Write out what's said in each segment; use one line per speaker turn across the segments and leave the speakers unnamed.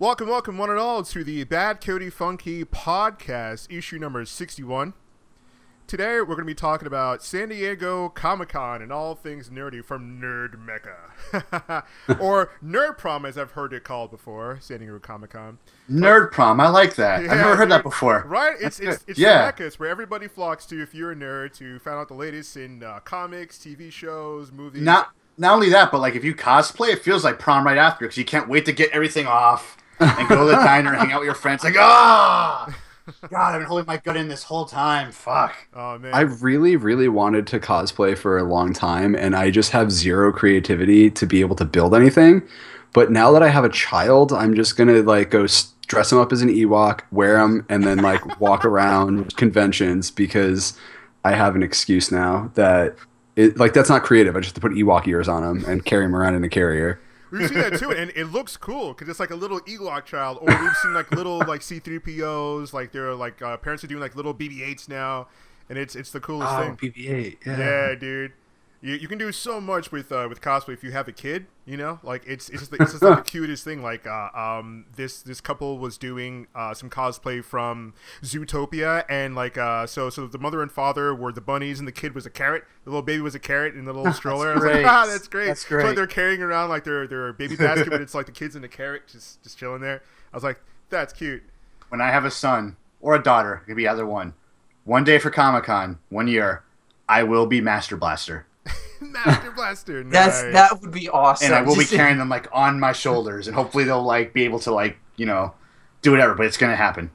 Welcome, welcome, one and all, to the Bad Cody Funky podcast, issue number 61. Today, we're going to be talking about San Diego Comic Con and all things nerdy from Nerd Mecca. or Nerd Prom, as I've heard it called before, San Diego Comic Con.
Nerd Prom, I like that.
Yeah,
I've never heard that before.
Right? It's,
That's
it's,
good.
it's
yeah.
Mecca. It's where everybody flocks to if you're a nerd to find out the latest in uh, comics, TV shows, movies.
Not not only that, but like if you cosplay, it feels like prom right after because you can't wait to get everything off and go to the diner and hang out with your friends. Like, ah, God, I've been holding my gut in this whole time. Fuck.
Oh, man.
I really, really wanted to cosplay for a long time, and I just have zero creativity to be able to build anything. But now that I have a child, I'm just gonna like go s- dress him up as an Ewok, wear him, and then like walk around conventions because I have an excuse now that it like that's not creative. I just have to put Ewok ears on him and carry him around in a carrier.
We've seen that too, and it looks cool because it's like a little Ewok child. Or we've seen like little like C-3POs, like they're like uh, parents are doing like little BB-8s now, and it's it's the coolest thing.
BB-8,
Yeah, dude. You, you can do so much with uh, with cosplay if you have a kid. You know, like it's it's just, the, it's just like the cutest thing. Like uh, um, this this couple was doing uh, some cosplay from Zootopia, and like uh, so so the mother and father were the bunnies, and the kid was a carrot. The little baby was a carrot in the little stroller. I was like, ah, that's great.
That's
So like
great.
they're carrying around like their their baby basket, but it's like the kids in the carrot just just chilling there. I was like, that's cute.
When I have a son or a daughter, it could be either one. One day for Comic Con, one year, I will be Master Blaster,
Master Blaster.
That's that would be awesome.
and I will be carrying them like on my shoulders, and hopefully they'll like be able to like you know do whatever. But it's gonna happen.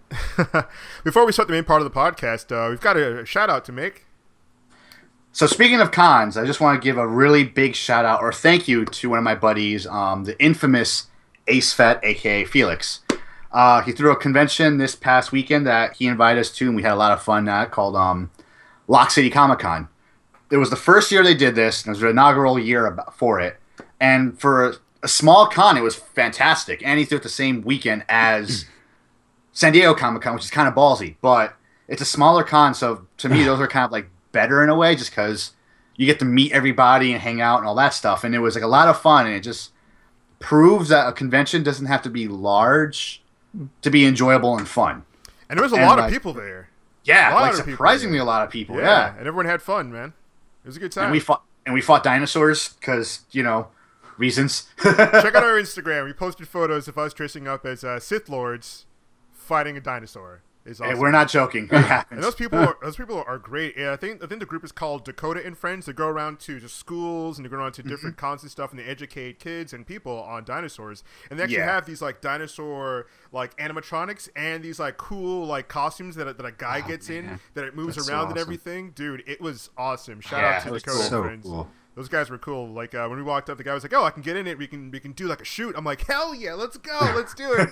Before we start the main part of the podcast, uh, we've got a, shout out to make.
So speaking of cons, I just want to give a really big shout out or thank you to one of my buddies, um, the infamous Ace Fett, aka Felix. Uh, he threw a convention this past weekend that he invited us to, and we had a lot of fun at called um, Lock City Comic Con. It was the first year they did this, and it was the inaugural year about, for it. And for a, a small con, it was fantastic. And he threw it the same weekend as San Diego Comic Con, which is kind of ballsy, but it's a smaller con. So to me, those are kind of like better in a way, just because you get to meet everybody and hang out and all that stuff. And it was like a lot of fun, and it just proves that a convention doesn't have to be large to be enjoyable and fun.
And there was a
And,
lot of people there.
Yeah, like surprisingly a lot of people.
Yeah,
Yeah,
and everyone had fun, man. It was a good time.
and we fought and we fought dinosaurs because you know reasons.
Check out our Instagram. We posted photos of us dressing up as uh, Sith Lords fighting a dinosaur. It's awesome.
Hey, we're not joking. It happens.
And those people, are, those people are great. And I think I think the group is called Dakota and Friends. They go around to just schools and they go around to
Mm-hmm.
different cons and stuff, and they educate kids and people on dinosaurs. And they actually
Yeah.
have these like dinosaur like animatronics and these like cool like costumes that a, that a guy gets in
Oh,
that it moves
That's so
around and everything. Dude, it was awesome. Shout
Yeah,
out to Dakota
cool.
and
So
Friends.
cool.
Those guys were cool. Like uh, when we walked up, the guy was like, "Oh, I can get in it. We can we can do like a shoot." I'm like, "Hell yeah, let's go, let's do it!"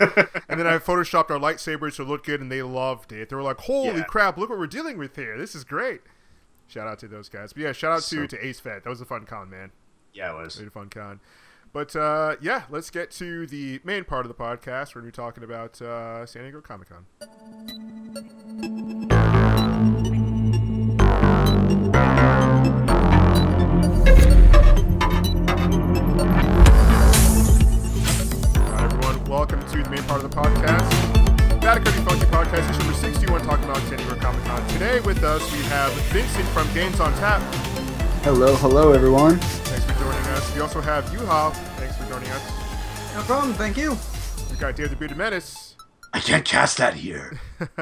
and then I photoshopped our lightsabers to look good, and they loved it. They were like, "Holy
Yeah.
crap! Look what we're dealing with here. This is great." Shout out to those guys. But yeah, shout out to
So-
to Ace Fett. That was a fun con, man.
yeah, it was.
Really fun con. But uh, yeah, let's get to the main part of the podcast. We're going to be talking about uh, San Diego Comic Con. Welcome to the main part of the podcast. Vatican Funky Podcast, issue number 61, talking about San Diego Comic Con. Today with us, we have Vincent from Games on Tap.
Hello, hello, everyone.
Thanks for joining us. We also have Yuha. Thanks for joining us.
No problem. Thank you.
We've got Dave the Bearded Menace.
I can't cast that here.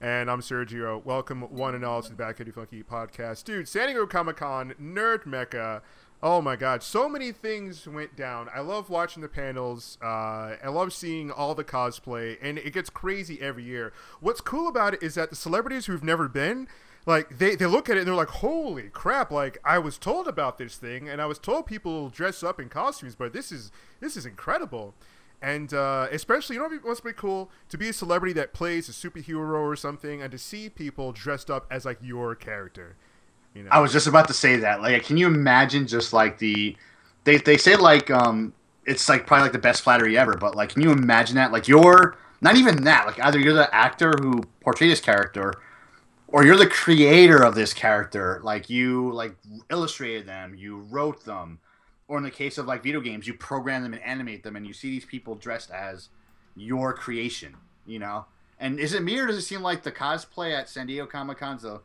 and I'm Sergio. Welcome, one and all, to the Bad Kitty Funky podcast. Dude, San Diego Comic Con, Nerd Mecca. Oh my god, so many things went down. I love watching the panels. Uh, I love seeing all the cosplay, and it gets crazy every year. What's cool about it is that the celebrities who've never been, like, they, they look at it and they're like, holy crap, like, I was told about this thing, and I was told people dress up in costumes, but this is this is incredible. And uh, especially, you know what- what's pretty cool? To be a celebrity that plays a superhero or something, and to see people dressed up as like your character. You know,
I was just about to say that. Like, can you imagine just like the they they say like um it's like probably like the best flattery ever, but like can you imagine that? Like you're not even that. Like either you're the actor who portrayed this character, or you're the creator of this character. Like you like illustrated them, you wrote them, or in the case of like video games, you program them and animate them, and you see these people dressed as your creation, you know. And is it me or does it seem like the cosplay at San Diego Comic Con's a,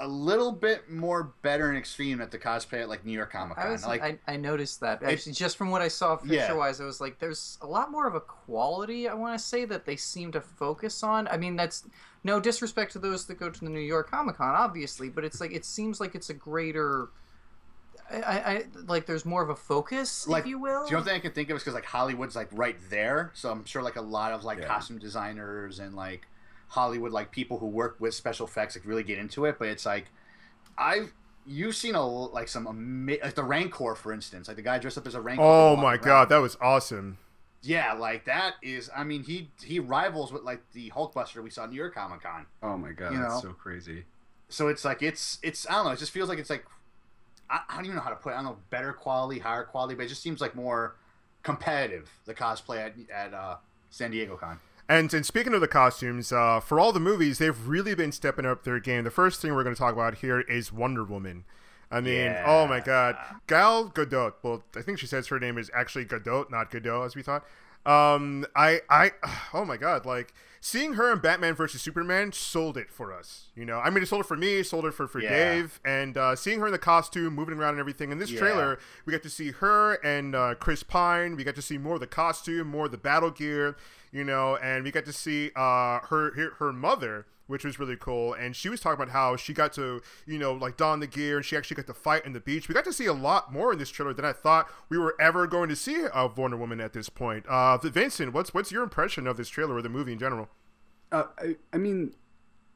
a little bit more better and extreme at the cosplay at like New York Comic
I
Con?
was
Like,
I, I noticed that actually just from what I saw
Yeah.
picture wise, I was like, there's a lot more of a quality I want to say that they seem to focus on. I mean, that's no disrespect to those that go to the New York Comic Con, obviously, but it's like it seems like it's a greater. I, I, I like there's more of a focus,
like
if you will.
Do you know thing I can think of is because like Hollywood's like right there, so I'm sure like a lot of like
Yeah.
costume designers and like Hollywood like people who work with special effects like really get into it. But it's like I've you've seen a like some ama- like the Rancor for instance, like the guy dressed up as a Rancor.
Oh my
around.
god, that was awesome.
yeah, like that is. I mean, he he rivals with like the Hulkbuster we saw at New York Comic Con.
Oh my god,
You
that's so crazy.
So it's like it's it's I don't know. It just feels like it's like I, I don't even know how to put. it. I don't know better quality, higher quality, but it just seems like more competitive. The cosplay at at uh, San Diego Con.
And, and speaking of the costumes, uh, for all the movies, they've really been stepping up their game. The first thing we're going to talk about here is Wonder Woman. I mean, oh my God, Gal Gadot. Well, I think she says her name is actually Gadot, not Godot, as we thought. Um, I, I, oh my God, like seeing her in Batman versus Superman sold it for us. You know, I mean, it sold it for me, sold it for for
Yeah.
Dave, and uh, seeing her in the costume, moving around and everything. In this
Yeah.
trailer, we got to see her and uh, Chris Pine. We got to see more of the costume, more of the battle gear, you know, and we got to see uh, her, her her mother, which was really cool. And she was talking about how she got to, you know, like don the gear, and she actually got to fight in the beach. We got to see a lot more in this trailer than I thought we were ever going to see of Wonder Woman at this point. Uh, Vincent, what's what's your impression of this trailer or the movie in general?
Uh, I, I mean,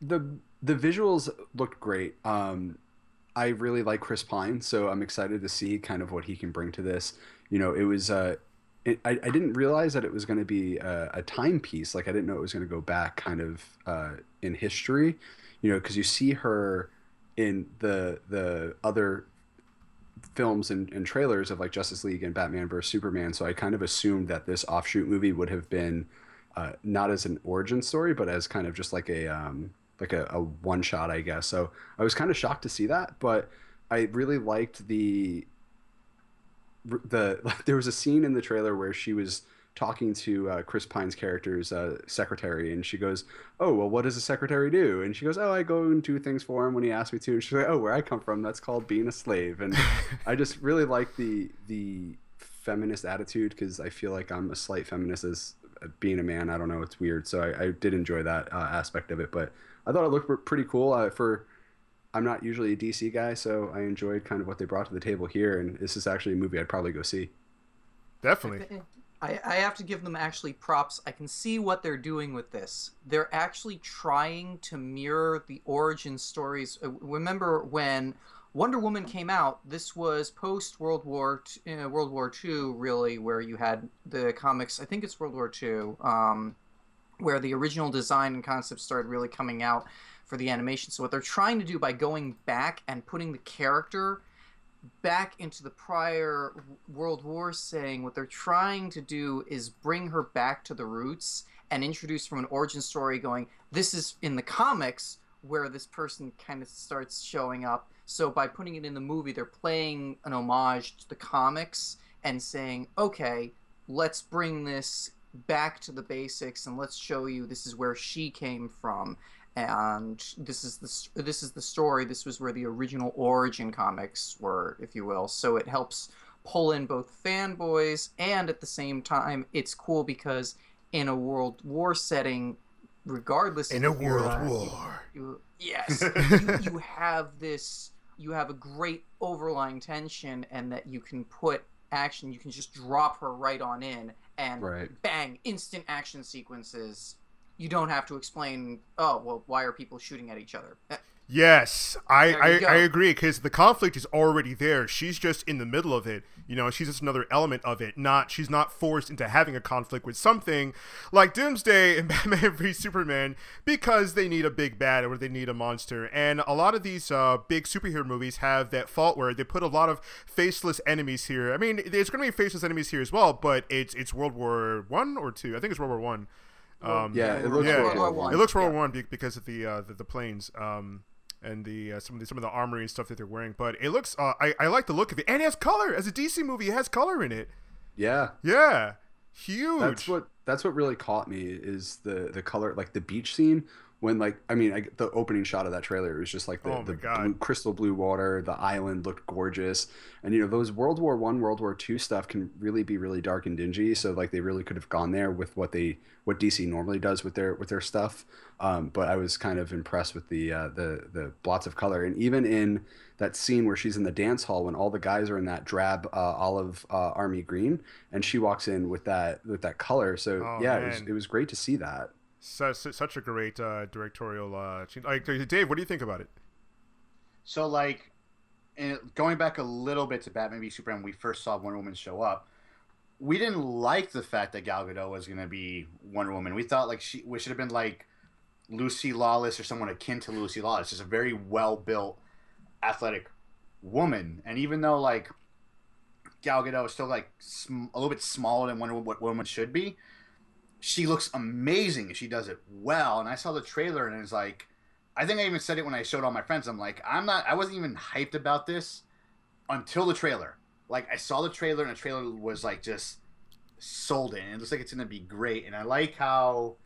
the the visuals looked great. Um, I really like Chris Pine, so I'm excited to see kind of what he can bring to this. You know, it was. Uh, it, I, I didn't realize that it was going to be a, a timepiece. Like I didn't know it was going to go back kind of uh, in history. You know, because you see her in the the other films and, and trailers of like Justice League and Batman vs Superman. So I kind of assumed that this offshoot movie would have been uh, not as an origin story, but as kind of just like a um, like a, a one shot, I guess. So I was kind of shocked to see that, but I really liked the the there was a scene in the trailer where she was talking to uh, Chris Pine's character's uh, secretary, and she goes, "Oh, well, what does a secretary do?" And she goes, "Oh, I go and do things for him when he asks me to." And she's like, "Oh, where I come from, that's called being a slave." And I just really like the the feminist attitude because I feel like I'm a slight feminist as uh, being a man. I don't know, it's weird. So I, I did enjoy that uh, aspect of it, but I thought it looked pretty cool. Uh, for I'm not usually a DC guy, so I enjoyed kind of what they brought to the table here, and this is actually a movie I'd probably go see.
Definitely.
I, I have to give them actually props. I can see what they're doing with this. They're actually trying to mirror the origin stories. Uh, Remember when Wonder Woman came out? This was post World War uh, World War II, really, where you had the comics. I think it's World War II, um, where the original design and concepts started really coming out for the animation. So what they're trying to do by going back and putting the character back into the prior World War saying what they're trying to do is bring her back to the roots and introduce from an origin story going, this is in the comics where this person kind of starts showing up. So by putting it in the movie, they're playing an homage to the comics and saying, okay, let's bring this back to the basics and let's show you this is where she came from and this is the this is the story. This was where the original origin comics were, if you will. So it helps pull in both fanboys and at the same time, it's cool because in a World War setting, regardless
In
of
a
if
world war.
you, yes, you, you have this. You have a great overlying tension, and that you can put action. You can just drop her right on in, and
Right.
bang, instant action sequences. You don't have to explain. Oh well, why are people shooting at each other? Eh,
Yes, I, I. I agree because the conflict is already there. She's just in the middle of it. You know, she's just another element of it. Not she's not forced into having a conflict with something like Doomsday and Batman v Superman because they need a big bad or they need a monster. And a lot of these uh, big superhero movies have that fault where they put a lot of faceless enemies here. I mean, there's going to be faceless enemies here as well, but it's it's World War One or two. I think it's World War One. Um,
Yeah, it looks
yeah,
World War
War One.
it looks World
Yeah.
War One because of the, uh, the the planes um, and the uh, some of the some of the armory and stuff that they're wearing. But it looks uh, I I like the look of it, and it has color. As a DC movie, it has color in it.
Yeah,
Yeah, huge.
That's what that's what really caught me is the the color, like the beach scene when like I mean I, the opening shot of that trailer it was just like the,
Oh
the blue, crystal blue water, the island looked gorgeous, and you know those World War One, World War Two stuff can really be really dark and dingy. So like they really could have gone there with what they what DC normally does with their with their stuff. Um, but I was kind of impressed with the uh, the the blots of color, and even in that scene where she's in the dance hall when all the guys are in that drab uh, olive uh, army green, and she walks in with that with that color. So
Oh,
yeah, it was it was great to see that.
Such, such a great uh, directorial. Uh, change. like Dave, what do you think about it?
So like, going back a little bit to Batman v Superman, we first saw Wonder Woman show up. We didn't like the fact that Gal Gadot was going to be Wonder Woman. We thought like she we should have been like Lucy Lawless or someone akin to Lucy Lawless, just a very well built, athletic woman. And even though like Gal Gadot is still like sm- a little bit smaller than Wonder what Woman should be, she looks amazing and she does it well. And I saw the trailer and it's like, I think I even said it when I showed all my friends. I'm like, I'm not, I wasn't even hyped about this until the trailer. Like I saw the trailer and the trailer was like just sold in. It looks like it's gonna be great. And I like how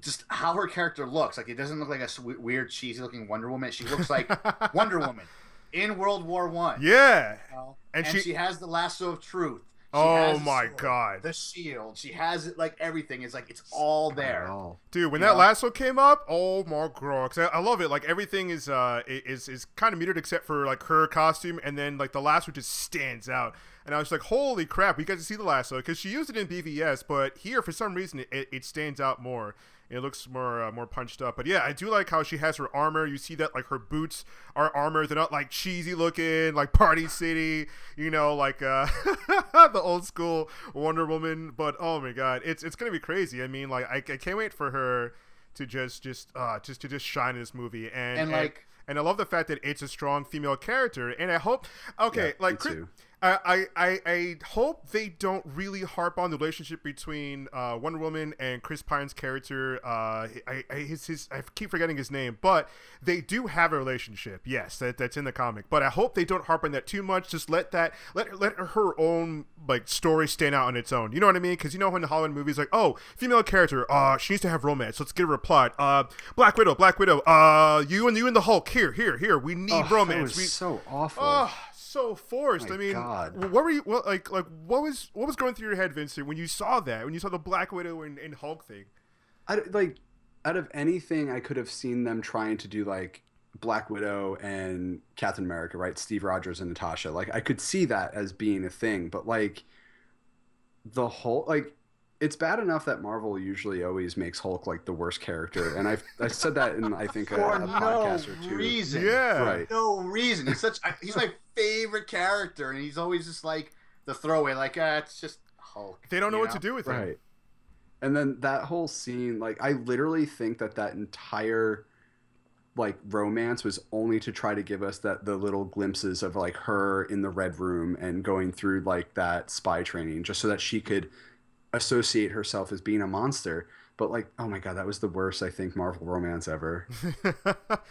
just how her character looks. Like it doesn't look like a sw- weird cheesy looking Wonder Woman. She looks like Wonder Woman in World War One.
Yeah.
you know?
And
And,
she-
she, has the lasso of truth. She
Oh
has
my
sword,
God.
The shield. She has it like everything. It's like it's all there.
Oh.
Dude, when
You
that
know?
lasso came up, oh my god! 'Cause I, I love it. Like everything is uh is is kind of muted except for like her costume, and then like the lasso just stands out. And I was like, holy crap! We got to see the lasso because she used it in BVS, but here for some reason it, it stands out more. It looks more uh, more punched up. But yeah, I do like how she has her armor. You see that like her boots are armor. They're not like cheesy looking, like Party City, you know, like uh, the old school Wonder Woman. But oh my god, it's it's gonna be crazy. I mean, like I, I can't wait for her to just just uh just to just shine in this movie and
And, like-
and I love the fact that it's a strong female character, and I hope okay,
Yeah,
like
me
Chris-
too.
I, I, I, hope they don't really harp on the relationship between uh, Wonder Woman and Chris Pine's character. Uh, I, I, his, his, I keep forgetting his name, but they do have a relationship. Yes, that, that's in the comic. But I hope they don't harp on that too much. Just let that let let her own like story stand out on its own. You know what I mean? Because you know in the Hollywood movies, like oh, female character, uh, she needs to have romance. Let's get her a plot. Uh, Black Widow, Black Widow. Uh, you and you and the Hulk. Here, here, here. We need
Oh, that
romance.
was
we,
so awful.
Oh, so forced.
My
I mean,
God.
what were you what, like? Like what was what was going through your head, Vincent, when you saw that? When you saw the Black Widow and, and Hulk thing?
I like out of anything I could have seen them trying to do like Black Widow and Captain America, right? Steve Rogers and Natasha. Like I could see that as being a thing, but like the whole like it's bad enough that Marvel usually always makes Hulk like the worst character, and I've I said that in I think a,
For
a
no
podcast or two.
reason.
Yeah.
Right.
No reason. He's such. He's my favorite character, and he's always just like the throwaway. Like, ah, it's just Hulk.
They don't know
you
what to do with him.
Right. And then that whole scene, like I literally think that that entire like romance was only to try to give us that the little glimpses of like her in the red room and going through like that spy training just so that she could associate herself as being a monster. But like, oh my god, that was the worst I think Marvel romance ever.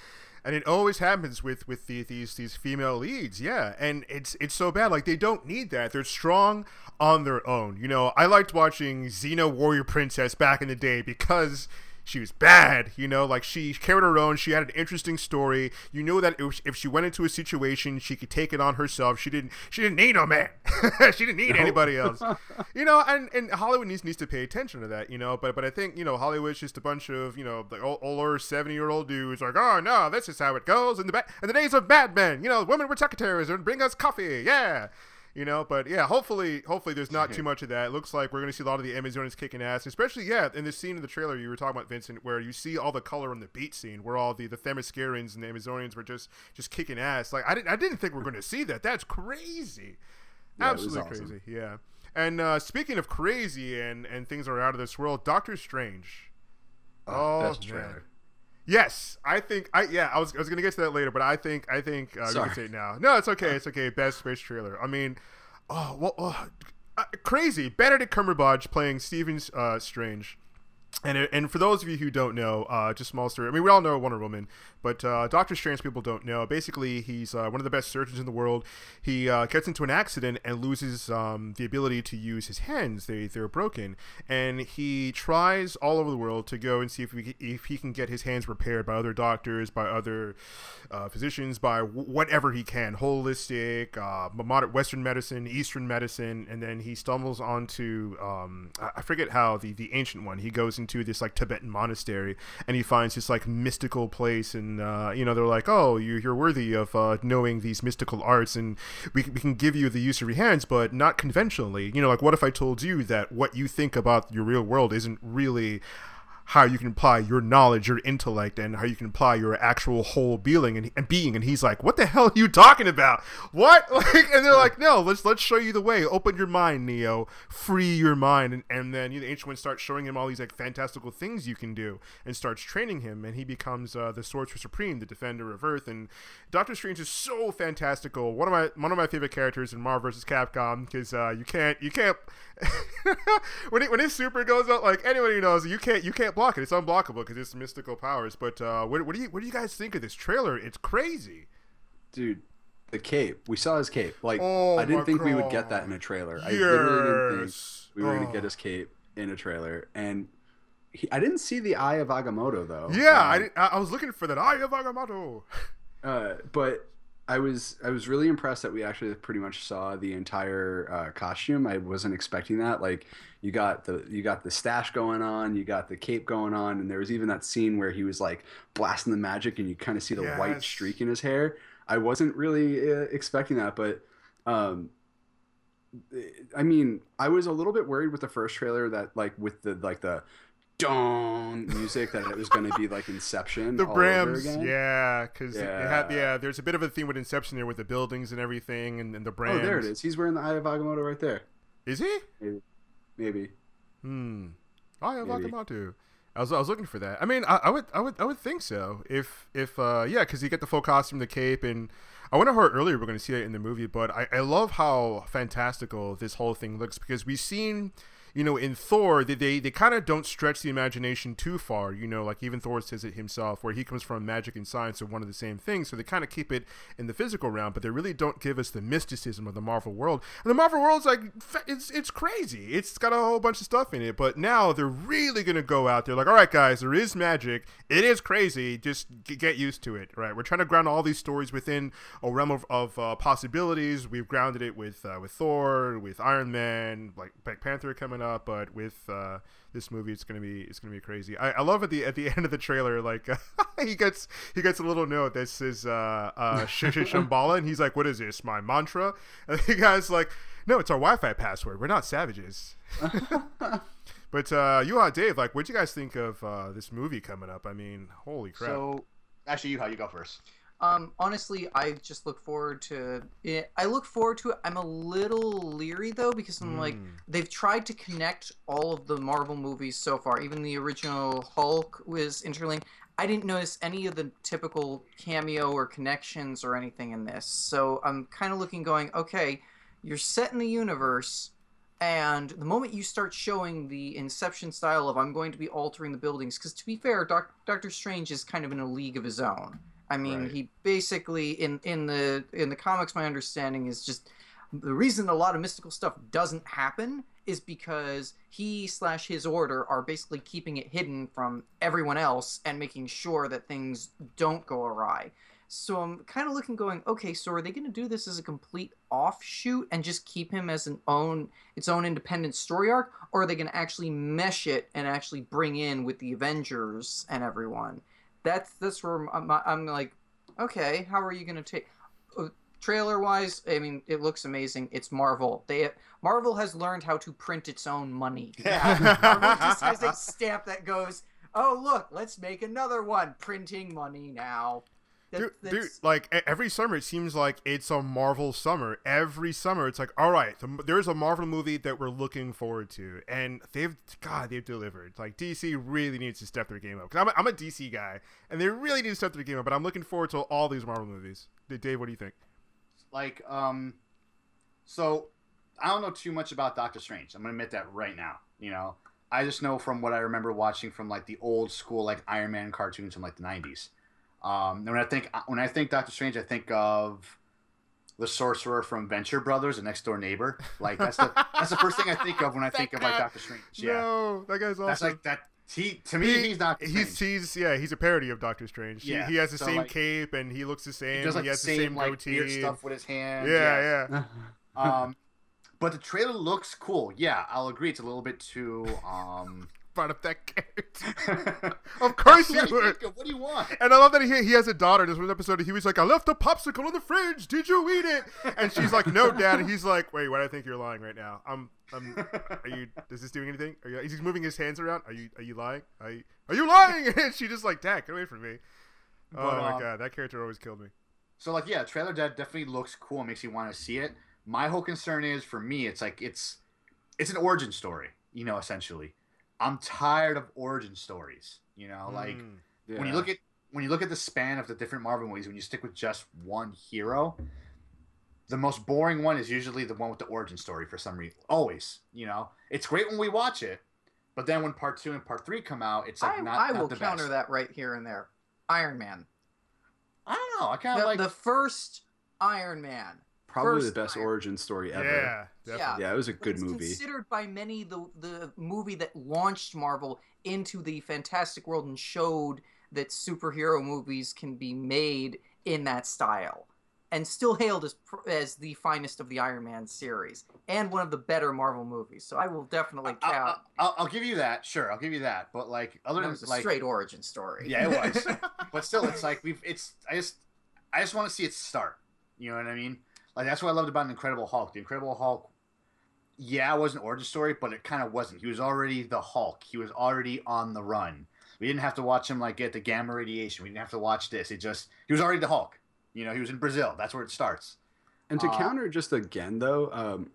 and it always happens with with the, these these female leads yeah and it's it's so bad like they don't need that they're strong on their own you know i liked watching xena warrior princess back in the day because she was bad you know like she carried her own she had an interesting story. You know that if, she went into a situation she could take it on herself. She didn't she didn't need no man. She didn't need anybody else. You know and and hollywood needs needs to pay attention to that you know but but i think you know hollywood's just a bunch of you know the older 70 year old dudes like oh no this is how it goes in the ba- in the days of mad men you know women were secretaries and bring us coffee. Yeah you know but yeah hopefully hopefully there's not too much of that. It looks like we're going to see a lot of the amazonians kicking ass especially yeah in the scene in the trailer you were talking about vincent where you see all the color in the beat scene where all the the themyscirans and the amazonians were just just kicking ass. Like i didn't i didn't think we are going to see that. That's crazy.
Yeah,
absolutely
awesome.
crazy yeah. And uh, speaking of crazy and and things that are out of this world doctor strange. Oh,
best
man.
trailer.
Yes, I think I yeah I was I was gonna get to that later, but I think I think uh, we
Sorry.
can say it now. No, it's okay. It's okay. Best space trailer. I mean, oh well, oh, uh, crazy. Benedict Cumberbatch playing Stephen uh, Strange. and and for those of you who don't know, uh, just small story. I mean, we all know Wonder Woman, but uh, Doctor Strange people don't know. Basically, he's uh, one of the best surgeons in the world. He uh, gets into an accident and loses um, the ability to use his hands. They they're broken, and he tries all over the world to go and see if we if he can get his hands repaired by other doctors, by other uh, physicians, by w- whatever he can, holistic, uh, modern Western medicine, Eastern medicine, and then he stumbles onto um, I forget how the the ancient one. He goes into this like Tibetan monastery and he finds this like mystical place and uh, you know they're like oh you, you're worthy of uh, knowing these mystical arts and we, we can give you the use of your hands but not conventionally. You know like what if I told you that what you think about your real world isn't really how you can apply your knowledge, your intellect, and how you can apply your actual whole being and, and being. And he's like, "What the hell are you talking about? What?" Like, and they're like, "No, let's let's show you the way. Open your mind, Neo. Free your mind." And, and then you know, the Ancient One starts showing him all these like fantastical things you can do, and starts training him, and he becomes uh, the Sorcerer Supreme, the Defender of Earth. And Doctor Strange is so fantastical. One of my one of my favorite characters in Marvel vs. Capcom because uh, you can't you can't when it, when his super goes out, like anybody knows, you can't you can't block it. It's unblockable because it's mystical powers. But uh, what, what do you what do you guys think of this trailer? It's crazy,
dude. The cape. We saw his cape. Like
Oh
I didn't think we would get that in a trailer. I literally didn't think we were
Oh.
gonna get his cape in a trailer. And he, I didn't see the eye of Agamotto though.
Yeah,
Um,
I, I I was looking for that Eye of Agamotto.
Uh, but I was I was really impressed that we actually pretty much saw the entire uh, costume. I wasn't expecting that. Like you got the you got the stash going on, you got the cape going on, and there was even that scene where he was like blasting the magic, and you kind of see the white streak in his hair. I wasn't really uh, expecting that, but um, I mean, I was a little bit worried with the first trailer that like with the like the dong music that it was going to be like Inception.
The Brams, yeah, because it had
Yeah.
yeah. There's a bit of a theme with Inception there with the buildings and everything, and, and the
Oh,
Brams.
there it is. He's wearing the Eye of Agamotto right there.
Is he?
Maybe. Maybe.
Hmm. Eye of
Maybe.
Agamotto. I was, I was looking for that. I mean, I, I would I would I would think so. If if uh yeah, because you get the full costume, the cape, and I wonder how earlier we're going to see it in the movie. But I, I love how fantastical this whole thing looks because we've seen. You know, in Thor, they they, they kind of don't stretch the imagination too far. You know, like even Thor says it himself, where he comes from magic and science are one of the same things. So they kind of keep it in the physical realm, but they really don't give us the mysticism of the Marvel world. And the Marvel world's like it's it's crazy. It's got a whole bunch of stuff in it. But now they're really gonna go out there like, all right, guys, there is magic. It is crazy. Just g- get used to it, right? We're trying to ground all these stories within a realm of, of uh, possibilities. We've grounded it with uh, with Thor, with Iron Man, like Black Panther coming up, but with uh, this movie, it's gonna be it's gonna be crazy. I, I love at the at the end of the trailer, like he gets he gets a little note that says uh, uh, sh- sh- Shambhala, and he's like, "What is this? My mantra?" And the guy's like, "No, it's our Wi-Fi password. We're not savages." but uh, you, uh, Dave, like, what'd you guys think of uh, this movie coming up? I mean, holy crap!
So, actually, you how you go first.
Um, honestly, I just look forward to it. I look forward to it. I'm a little leery though because I'm like
Mm.
they've tried to connect all of the Marvel movies so far. Even the original Hulk was interlinked. I didn't notice any of the typical cameo or connections or anything in this. So I'm kind of looking, going, okay, you're set in the universe, and the moment you start showing the Inception style of I'm going to be altering the buildings, because to be fair, Doc- Doctor Strange is kind of in a league of his own. I mean,
Right.
he basically in in the in the comics, my understanding is just the reason a lot of mystical stuff doesn't happen is because he slash his order are basically keeping it hidden from everyone else and making sure that things don't go awry. So I'm kind of looking, going, okay, so are they going to do this as a complete offshoot and just keep him as an own its own independent story arc, or are they going to actually mesh it and actually bring in with the Avengers and everyone? That's this where I'm, I'm like, okay, how are you going to take? Uh, trailer wise, I mean, it looks amazing. It's Marvel. They Marvel has learned how to print its own money.
Yeah.
Marvel just has a stamp that goes, "Oh look, let's make another one." Printing money now. That-
Dude, dude, like every summer, it seems like it's a Marvel summer. Every summer, it's like, all right, there's a Marvel movie that we're looking forward to, and they've, God, they've delivered. Like DC really needs to step their game up. Cause I'm a, I'm a DC guy, and they really need to step their game up. But I'm looking forward to all these Marvel movies. Dave, what do you think?
Like, um, so I don't know too much about Doctor Strange. I'm gonna admit that right now. You know, I just know from what I remember watching from like the old school like Iron Man cartoons from like the '90s. Um, and when I think when I think Doctor Strange, I think of the sorcerer from Venture Brothers, a next door neighbor. Like that's the that's the first thing I think of when I think of like. Doctor Strange. Yeah,
No, that guy's awesome.
that's like that. He to me, he's Doctor Strange.
He's he's yeah, he's a parody of Doctor Strange. He-
Yeah,
He, has the
so,
same
like,
cape and he looks the same.
he does like
has
the
the
same,
same
like
goatee.
weird stuff with his hands.
yeah, yeah.
Um, but the trailer looks cool. Yeah, I'll agree. It's a little bit too. Um,
Up that character. of course you would.
What do you want?
And I love that he, he has a daughter. There's one episode he was like, I left a popsicle in the fridge. Did you eat it? And she's like, No, Dad. And he's like, Wait, do I think you're lying right now? I'm, I'm. Are you? Is this doing anything? Are you? He's moving his hands around. Are you? Are you lying? Are you? Are you lying? And she just like, Dad, get away from me. Oh my
um,
god, that character always killed me.
So like yeah, trailer dead definitely looks cool. Makes you want to see it. My whole concern is for me, it's like it's it's an origin story. You know, essentially, I'm tired of origin stories. You know, like
Mm.
when you look at when you look at the span of the different Marvel movies, when you stick with just one hero, the most boring one is usually the one with the origin story for some reason. Always, you know, it's great when we watch it, but then when part two and part three come out, it's like
I,
not.
I
not
will
the
counter
best.
that right here and there. Iron Man.
I don't know. I kind
The,
of like.
the first Iron Man.
Probably the best
Iron-
origin story ever.
yeah, definitely.
Yeah, it was a good movie.
it's
movie.
considered by many the the movie that launched Marvel into the fantastic world and showed that superhero movies can be made in that style, and still hailed as as the finest of the Iron Man series and one of the better Marvel movies. So I will definitely
I-
count.
I- I'll, I'll give you that. Sure, I'll give you that. But like other
that
than
was a
like,
straight origin story.
yeah, it was. but still, it's like we've. It's I just I just want to see it start. You know what I mean? Like that's what I loved about the Incredible Hulk. The Incredible Hulk. Yeah, it was an origin story, but it kind of wasn't. He was already the Hulk. He was already on the run. We didn't have to watch him like get the gamma radiation. We didn't have to watch this. It just he was already the Hulk. You know, he was in Brazil. That's where it starts.
And to
Uh,
counter just again though, um,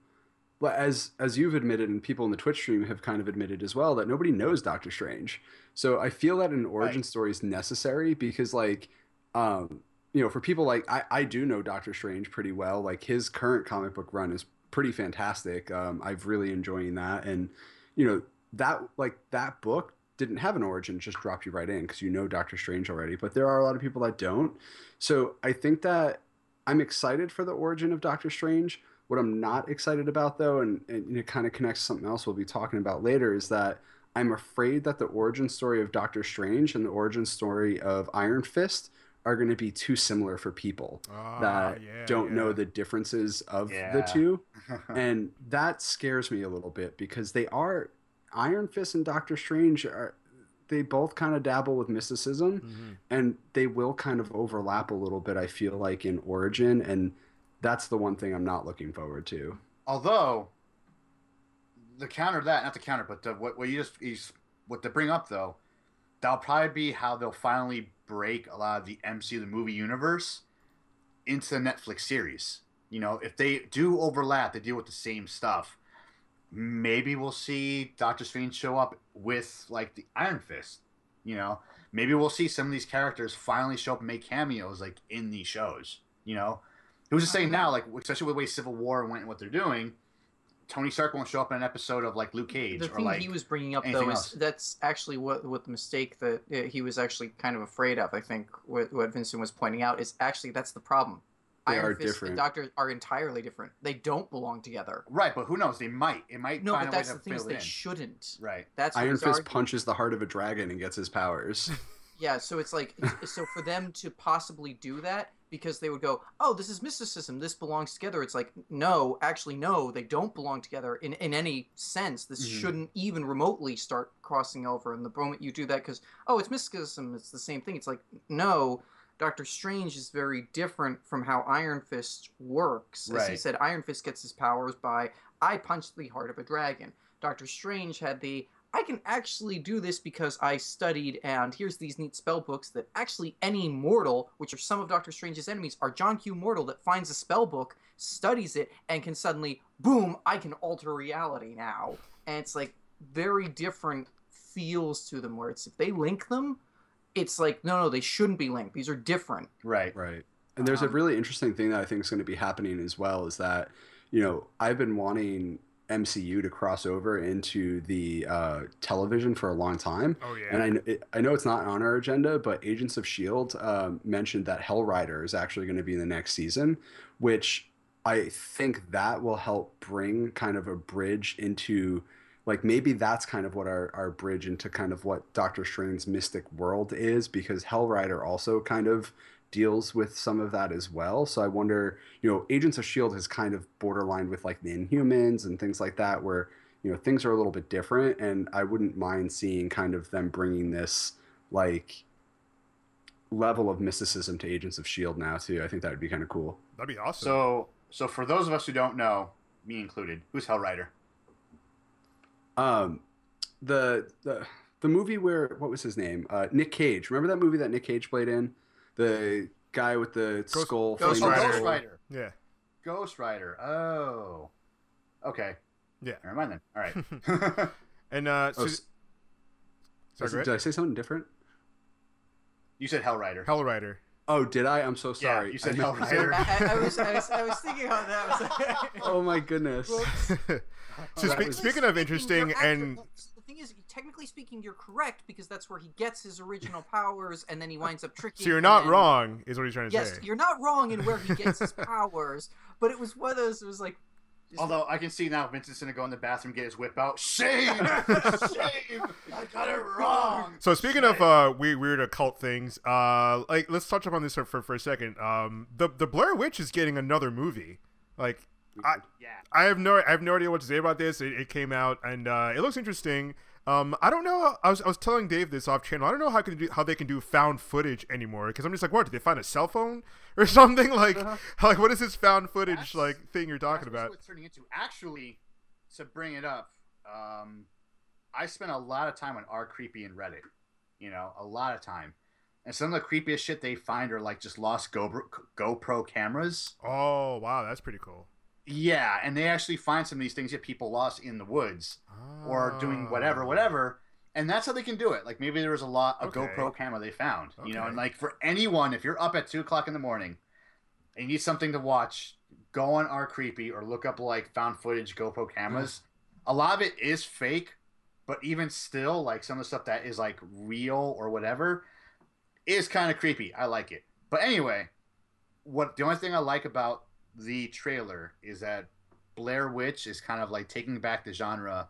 well, as as you've admitted and people in the Twitch stream have kind of admitted as well that nobody knows Doctor Strange. So I feel that an origin
Right.
story is necessary because like um, you know, for people like I, I do know Doctor Strange pretty well. Like his current comic book run is pretty fantastic. Um, I've really enjoying that and you know, that like that book didn't have an origin, just dropped you right in because you know Doctor Strange already. But there are a lot of people that don't. So I think that I'm excited for the origin of Doctor Strange. What I'm not excited about, though, and, and it kind of connects to something else we'll be talking about later, is that I'm afraid that the origin story of Doctor Strange and the origin story of Iron Fist are going to be too similar for people
Ah,
that
yeah,
don't know the differences of the two. and that scares me a little bit because they are Iron Fist and Doctor Strange are they both kind of dabble with mysticism
Mhm.
and they will kind of overlap a little bit i feel like in origin and that's the one thing i'm not looking forward to
Although the counter to that, not the counter, but the, what what you just is what to bring up though, that'll probably be how they'll finally break a lot of the MCU the movie universe into the Netflix series. You know, if they do overlap, they deal with the same stuff. Maybe we'll see Doctor Strange show up with like the Iron Fist. You know, maybe we'll see some of these characters finally show up and make cameos like in these shows. You know, who's just saying uh-huh. now, like especially with the way Civil War went and what they're doing, Tony Stark won't show up in an episode of like Luke Cage
the
or
thing
like
he was bringing up
anything
though is
else.
that's actually what what the mistake that uh, he was actually kind of afraid of. I think what, what Vincent was pointing out is actually that's the problem.
They
Iron
are
Fist
different.
and Doctor are entirely different. They don't belong together.
right, but who knows? They might. It might
No,
find
but
a
that's
to
the thing is they
in.
shouldn't.
Right.
That's
iron fist
arguing.
punches the heart of a dragon and gets his powers
Yeah, so it's like so for them to possibly do that because they would go, "Oh, this is mysticism. This belongs together." It's like, "No, actually no, they don't belong together in in any sense. This
Mhm.
shouldn't even remotely start crossing over." And the moment you do that cuz oh, it's mysticism, it's the same thing. It's like, "No, Doctor Strange is very different from how Iron Fist works." As he said, Iron Fist gets his powers by I punched the heart of a dragon. Doctor Strange had the I can actually do this because I studied, and here's these neat spell books that actually any mortal, which are some of Doctor Strange's enemies, are John Q. Mortal that finds a spell book, studies it, and can suddenly, boom, I can alter reality now. And it's like very different feels to them, where it's if they link them, it's like, no, no, they shouldn't be linked. These are different.
Right.
Right. And there's a
Um,
really interesting thing that I think is going to be happening as well is that, you know, I've been wanting MCU to cross over into the uh, television for a long time.
Oh yeah.
And I, I know it's not on our agenda, but Agents of S.H.I.E.L.D. um, mentioned that Hell Rider is actually going to be in the next season, which I think that will help bring kind of a bridge into, like, maybe that's kind of what our, our bridge into kind of what Doctor Strange's mystic world is, because Hell Rider also kind of deals with some of that as well. So I wonder, you know, Agents of S.H.I.E.L.D. has kind of borderline with, like, the Inhumans and things like that, where you know things are a little bit different and i wouldn't mind seeing kind of them bringing this like level of mysticism to agents of shield now too i think that would be kind of cool
That'd be awesome.
So, so for those of us who don't know, me included, who's Hell Rider?
um the the the movie where what was his name uh nick cage remember that movie that nick cage played in the guy with the
Ghost-
skull
Ghost
Oh,
Rider.
Ghost. Rider.
yeah.
Ghost Rider. Oh. Okay.
Yeah.
Never mind then. All right.
And uh, so,
Oh, s-
sorry,
did
ahead.
i say something different
you said Hell Rider.
Hell Rider.
oh did i i'm so
Yeah,
sorry
you said
I
Hell
meant-
Rider.
I, I, I was, I was, I was thinking on that. I was like,
oh my goodness
so
That
spe- speaking of interesting, and
the thing is, technically speaking, you're correct because that's where he gets his original powers, and then he winds up tricking.
so you're not
then-
wrong, is what he's trying to
Yes,
say.
Yes, you're not wrong in where he gets his powers, but it was one of those. It was like,
Although I can see now Vincent's gonna go in the bathroom, get his whip out. Shame! Shame! I got it wrong.
So speaking of uh, weird, weird occult things, uh, like let's touch upon this for, for, for a second. Um, the the Blair Witch is getting another movie. Like, I
Yeah.
I have no I have no idea what to say about this. It, it came out and uh, it looks interesting. Um, I don't know. I was, I was telling Dave this off channel. I don't know how can do how they can do found footage anymore because I'm just like, what? Did they find a cell phone or something? Like, like what is this found footage
That's-
like thing you're talking about?
turning into. Actually, to bring it up, um, I spent a lot of time on R Creepy and Reddit. You know, a lot of time. And some of the creepiest shit they find are like just lost GoPro, GoPro cameras.
Oh wow, that's pretty cool.
Yeah, and they actually find some of these things that people lost in the woods or doing whatever,
Ah.
whatever. And that's how they can do it. Like maybe there was a lot a
Okay.
GoPro camera they found. You know, and like for anyone, if you're up at two o'clock in the morning and you need something to watch, go on our creepy or look up like found footage GoPro cameras. A lot of it is fake, but even still, like some of the stuff that is like real or whatever is kind of creepy. I like it. But anyway, what the only thing I like about the trailer is that Blair Witch is kind of like taking back the genre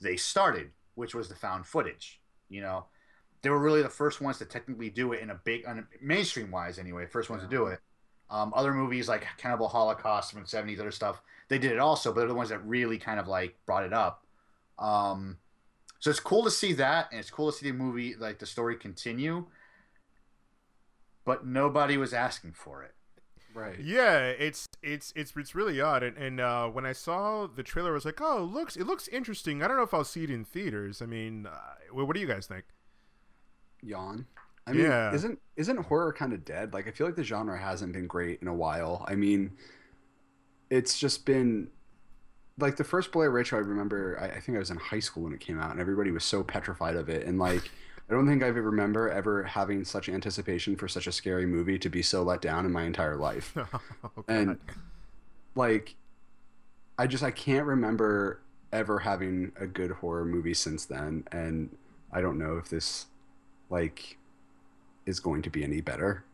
they started, which was the found footage. You know, they were really the first ones to technically do it in a big, mainstream wise anyway, first ones to do it. Um, other movies like Cannibal Holocaust from the 70s, other stuff, they did it also, but they're the ones that really kind of like brought it up. Um, so it's cool to see that, and it's cool to see the movie, like the story continue. But nobody was asking for it.
Right
Yeah, it's it's it's it's really odd. And, and uh, when I saw the trailer, I was like, oh, it looks it looks interesting. I don't know if I'll see it in theaters. I mean, uh, what what do you guys think?
yawn. I mean,
Yeah.
isn't isn't horror kind of dead? Like I feel like the genre hasn't been great in a while. I mean, it's just been like the first Blair Witch. I remember. I, I think I was in high school when it came out, and everybody was so petrified of it. And like, I don't think I ever remember ever having such anticipation for such a scary movie to be so let down in my entire life.
Oh,
and like, I just I can't remember ever having a good horror movie since then, and I don't know if this like is going to be any better.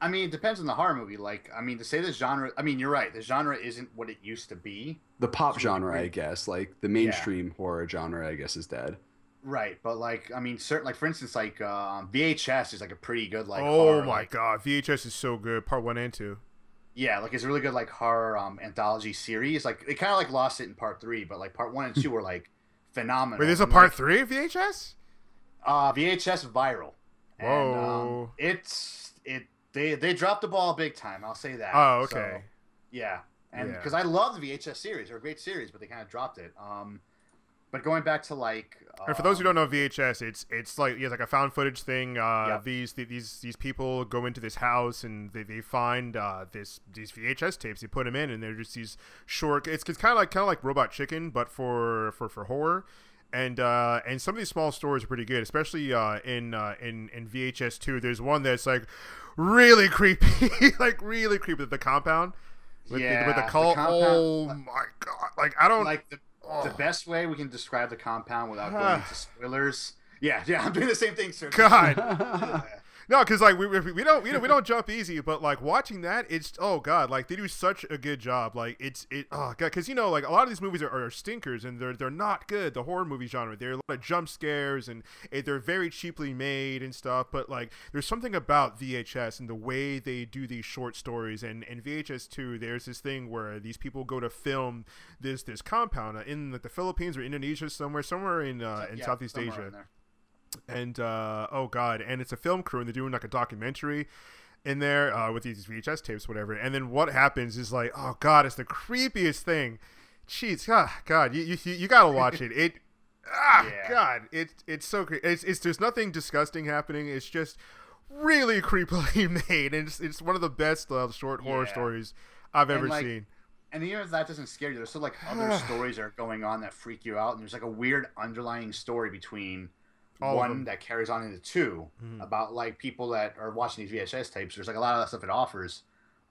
I mean, it depends on the horror movie. Like, I mean, to say the genre, I mean, you're right. The genre isn't what it used to be.
The pop
So
genre,
we-
I guess, like the mainstream horror genre, I guess, is dead.
Right, but like, I mean, certain, like for instance, like um, VHS is like a pretty good like.
oh
horror,
my
like-
god, VHS is so good. Part one and two.
Yeah, like it's a really good like horror um, anthology series. Like they kind of like lost it in part three, but like part one and two were like phenomenal.
Wait, there's a
And,
part
like,
three of VHS?
Uh, VHS viral. And,
Whoa.
um, it's it they they dropped the ball big time. I'll say that.
Oh,
So,
okay.
yeah, and
Yeah.
because I love the VHS series, they're a great series, but they kind of dropped it. Um, but going back to like,
And for those who
um,
don't know VHS, it's it's like yeah, it's like a found footage thing. Uh,
Yep.
These these these people go into this house and they, they find uh, this these VHS tapes. They put them in, and they're just these short. It's, it's kind of like kind of like Robot Chicken, but for for for horror. And uh, and some of these small stories are pretty good, especially uh, in uh, in in VHS two. There's one that's like really creepy, like really creepy. The compound. with,
yeah,
the, with the cult.
compound-
oh my god! Like I don't.
like the, the best way we can describe the compound without going into spoilers. Yeah, yeah, I'm doing the same thing, sir.
God. No, because like we, we, we don't we don't we don't jump easy, but like watching that, it's oh god, like they do such a good job. Like it's it oh god, because you know like a lot of these movies are, are stinkers and they're they're not good. The horror movie genre, there are a lot of jump scares and it, they're very cheaply made and stuff. But like there's something about VHS and the way they do these short stories and and VHS too. There's this thing where these people go to film this this compound in like, the Philippines or Indonesia somewhere somewhere in uh, in
Yeah,
Southeast Asia
in.
And uh, oh god, and it's a film crew, and they're doing like a documentary in there uh, with these VHS tapes, whatever. And then what happens is like, oh god, it's the creepiest thing. Jeez, ah, God, you, you you gotta watch it. It, ah,
Yeah.
God, it's it's so cre- it's it's there's nothing disgusting happening. It's just really creepily made, and it's, it's one of the best uh, short horror stories I've
And,
ever
like,
seen.
And even if that doesn't scare you, there's still like other stories that are going on that freak you out, and there's like a weird underlying story between
All
one that carries on into 2
Mhm.
about like people that are watching these VHS tapes. There's like a lot of that stuff it offers,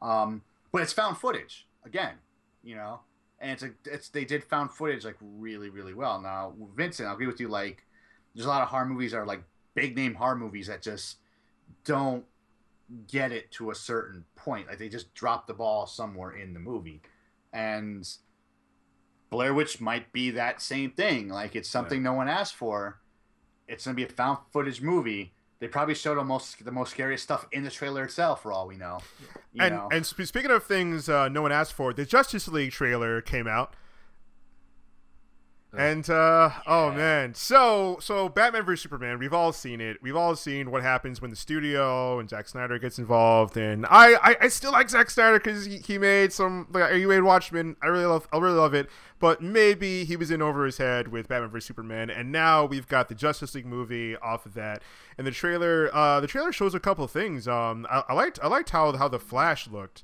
um, but it's found footage again, you know, and it's a it's they did found footage like really really well. Now Vincent, I'll agree with you. Like, there's a lot of horror movies that are like big name horror movies that just don't get it to a certain point. Like they just drop the ball somewhere in the movie. And Blair Witch might be that same thing. Like it's something no one asked for. It's gonna be a found footage movie. They probably showed the most the most scariest stuff in the trailer itself, for all we know. You
and
know?
and sp- speaking of things uh, no one asked for, the Justice League trailer came out. And uh, oh man, so so Batman vs Superman, we've all seen it. We've all seen what happens when the studio and Zack Snyder gets involved. And I I, I still like Zack Snyder because he, he made some like he made Watchmen. I really love I really love it. But maybe he was in over his head with Batman vs Superman, and now we've got the Justice League movie off of that. And the trailer uh, the trailer shows a couple of things. Um, I, I liked I liked how how the Flash looked.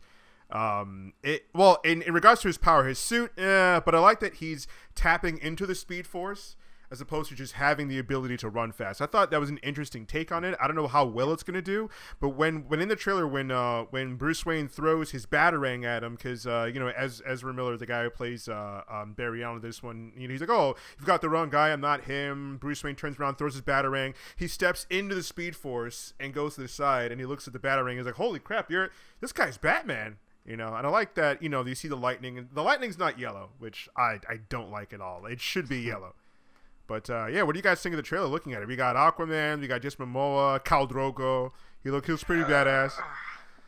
Um, it well in, in regards to his power, his suit, eh, but I like that he's tapping into the Speed Force as opposed to just having the ability to run fast. I thought that was an interesting take on it. I don't know how well it's gonna do, but when when in the trailer when uh when Bruce Wayne throws his batarang at him because uh you know as Ezra Miller, the guy who plays uh um, Barry Allen, this one, you know he's like oh you've got the wrong guy, I'm not him. Bruce Wayne turns around, throws his batarang, he steps into the Speed Force and goes to the side and he looks at the batarang he's like holy crap, you're this guy's Batman you know and i like that you know you see the lightning and the lightning's not yellow which i i don't like at all it should be yellow but uh, yeah what do you guys think of the trailer looking at it we got aquaman we got Jason Momoa Khal drogo he look he looks pretty badass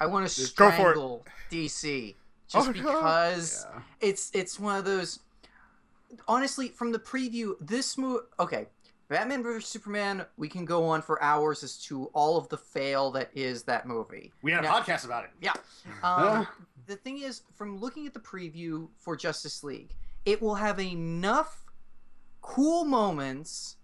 I want to
Go for
strangle DC just
Oh, no.
because
Yeah.
it's it's one of those. Honestly, from the preview, this movie. Okay, Batman vs Superman. We can go on for hours as to all of the fail that is that movie.
we had a
Now-
podcast about it.
Yeah. Um, the thing is, from looking at the preview for Justice League, it will have enough cool moments,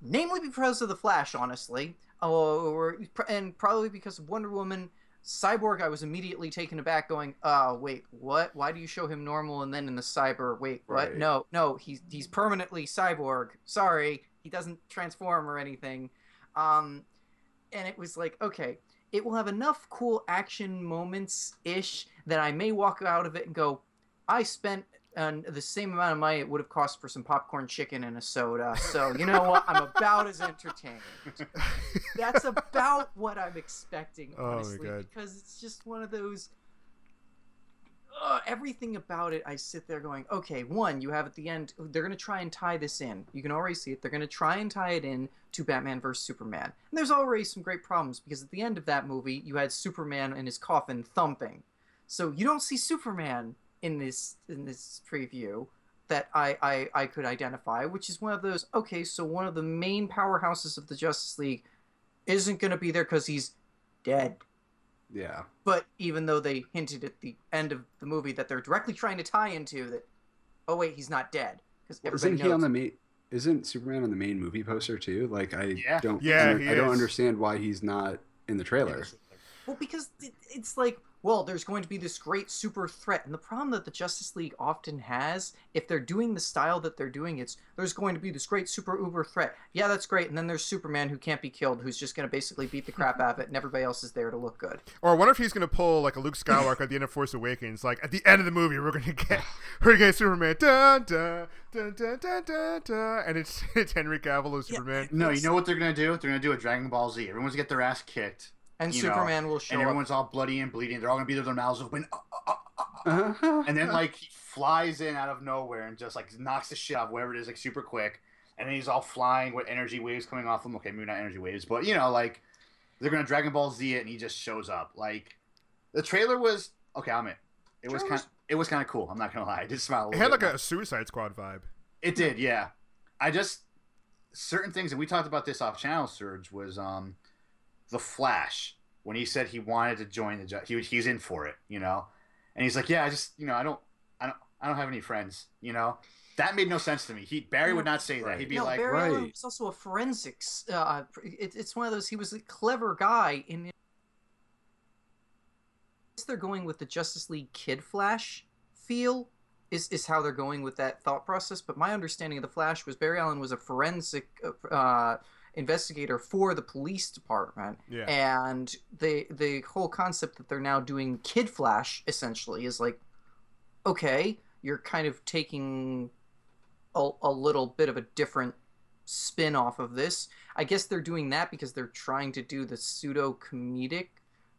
namely because of the Flash, honestly, or and probably because of Wonder Woman. Cyborg, I was immediately taken aback, going, "Uh, wait, what? Why do you show him normal and then in the cyber? Wait, what?
Right.
No, no, he's he's permanently cyborg. Sorry, he doesn't transform or anything." Um, and it was like, okay, it will have enough cool action moments ish that I may walk out of it and go, I spent uh, the same amount of money it would have cost for some popcorn chicken and a soda. So you know what? I'm about as entertained. That's about what I'm expecting,
Oh
honestly,
God.
because it's just one of those. Uh, everything about it, I sit there going, okay, one, you have at the end, they're going to try and tie this in. You can already see it. They're going to try and tie it in to Batman vs. Superman. And there's already some great problems because at the end of that movie, you had Superman in his coffin thumping. So you don't see Superman in this in this preview that I, I, I could identify, which is one of those, okay, so one of the main powerhouses of the Justice League isn't going to be there because he's dead.
Yeah.
But even though they hinted at the end of the movie that they're directly trying to tie into that, oh wait, he's not dead because
Well,
everybody
isn't he
knows.
on the main? Isn't Superman on the main movie poster too? Like I
Yeah.
don't.
Yeah,
under-
he
I don't understand why he's not in the trailer.
Well, because it, it's like well, there's going to be this great super threat. And the problem that the Justice League often has, if they're doing the style that they're doing, it's there's going to be this great super uber threat. Yeah, that's great. And then there's Superman who can't be killed, who's just going to basically beat the crap out of it, and everybody else is there to look good.
Or I wonder if he's gonna pull like a Luke Skywalker at the end of Force Awakens. Like at the end of the movie, we're gonna get we're gonna get Superman, dun dun dun dun dun dun, dun and it's it's Henry Cavill as
Yeah.
Superman.
No, you know what they're gonna do? They're gonna do a Dragon Ball Z. Everyone's gonna get their ass kicked,
And
You know,
Superman will show
and
up.
everyone's all bloody and bleeding. They're all gonna be there, their mouths open, uh, uh, uh, uh,
Uh-huh.
and then like he flies in out of nowhere and just like knocks the shit off wherever it is, like super quick. And then he's all flying with energy waves coming off him. Okay, maybe not energy waves, but you know, like they're gonna Dragon Ball Z it, and he just shows up. Like the trailer was okay. I'm it. It was
Trailer
kind. It was kind of cool. I'm not gonna lie. I did smile. A
It
little
had
bit
like a Suicide Squad vibe.
It did, yeah. I just certain things, and we talked about this off channel. Serge was um, the Flash when he said he wanted to join the he he's in for it, you know, and he's like, yeah, I just you know I don't I don't I don't have any friends, you know. That made no sense to me. He Barry would not say that. He'd be
no,
like,
Barry Allen
right.
was also a forensics. Uh, it, it's one of those. He was a clever guy. In they're going with the Justice League Kid Flash feel is is how they're going with that thought process. But my understanding of the Flash was Barry Allen was a forensic uh, investigator for the police department,
Yeah.
and the the whole concept that they're now doing Kid Flash essentially is like, okay, you're kind of taking a, a little bit of a different spin off of this. I guess they're doing that because they're trying to do the pseudo comedic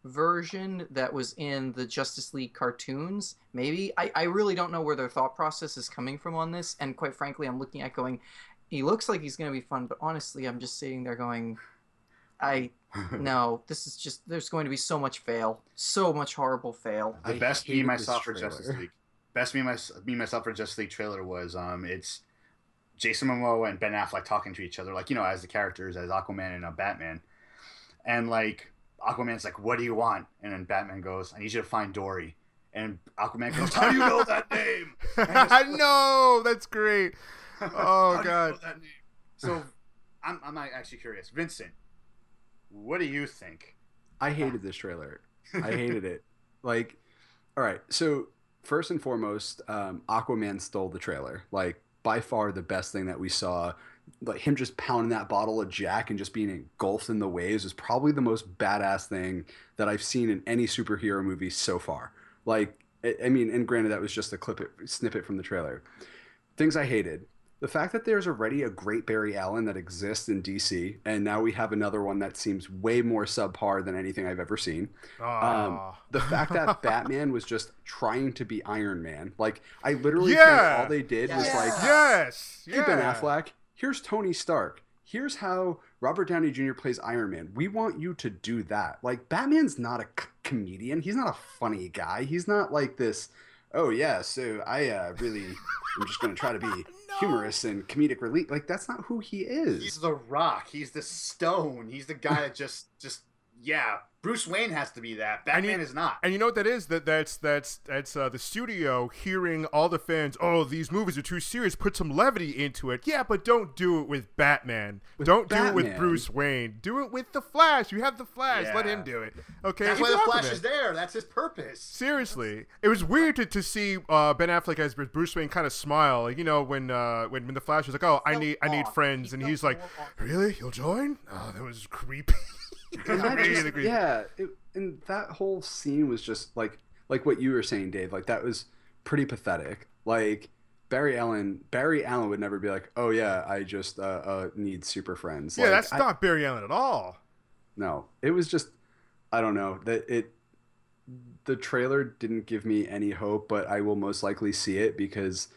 version that was in the Justice League cartoons. Maybe I, I really don't know where their thought process is coming from on this, and quite frankly, I'm looking at going. He looks like he's going to be fun, but honestly, I'm just sitting there going, I no, this is just there's going to be so much fail, so much horrible fail.
the
I
best me
hated
myself for
trailer.
Justice League. Best me my me myself for Justice League trailer was um it's Jason Momoa and Ben Affleck talking to each other like you know as the characters as Aquaman and uh, Batman, and like Aquaman's like what do you want and then Batman goes I need you to find Dory and Aquaman goes how do you know that name
I know that's great. Oh,
How you
God.
know? So I'm I'm not actually curious Vincent what do you think
I hated this trailer. I hated it. Like, all right. So first and foremost, um, Aquaman stole the trailer. Like by far the best thing that we saw. Like him just pounding that bottle of Jack and just being engulfed in the waves is probably the most badass thing that I've seen in any superhero movie so far. Like, I, I mean, and granted that was just a clip it, snippet from the trailer. Things I hated. The fact that there's already a great Barry Allen that exists in DC, and now we have another one that seems way more subpar than anything I've ever seen. Um, the fact that Batman was just trying to be Iron Man, like I literally
Yeah.
think all they did was like,
yes.
"Hey Ben. Affleck, here's Tony Stark. Here's how Robert Downey Jr. plays Iron Man. We want you to do that." Like Batman's not a c- comedian. He's not a funny guy. He's not like this. Oh yeah, so I uh, really am just going to try to be humorous and comedic relief. Like that's not who he is.
He's the Rock. He's the Stone. He's the guy that just just yeah. Bruce Wayne has to be that. Batman
he-
is not.
And you know what that is? That that's that's that's uh, the studio hearing all the fans. Oh, these movies are too serious. Put some levity into it. Yeah, but don't do it with Batman.
With
don't do it with Bruce Wayne. Do it with the Flash. You have the Flash. Let him do it. Okay.
That's why the Flash
Aquaman.
is there. That's his purpose.
Seriously, it was weird to, to see uh, Ben Affleck as Bruce Wayne kind of smile, you know when uh, when when the Flash was like, "Oh, I
Felt
need I need friends,"
He
and he's like,
off.
"Really? You'll join?" Oh, that was creepy.
And that just- yeah, it, and that whole scene was just like like what you were saying, Dave. Like that was pretty pathetic. Like Barry Allen, Barry Allen would never be like, "Oh yeah, I just uh, uh, need super friends."
Yeah,
Like,
that's
I-
not Barry Allen at all.
no. It was just I don't know that it. The trailer didn't give me any hope, but I will most likely see it because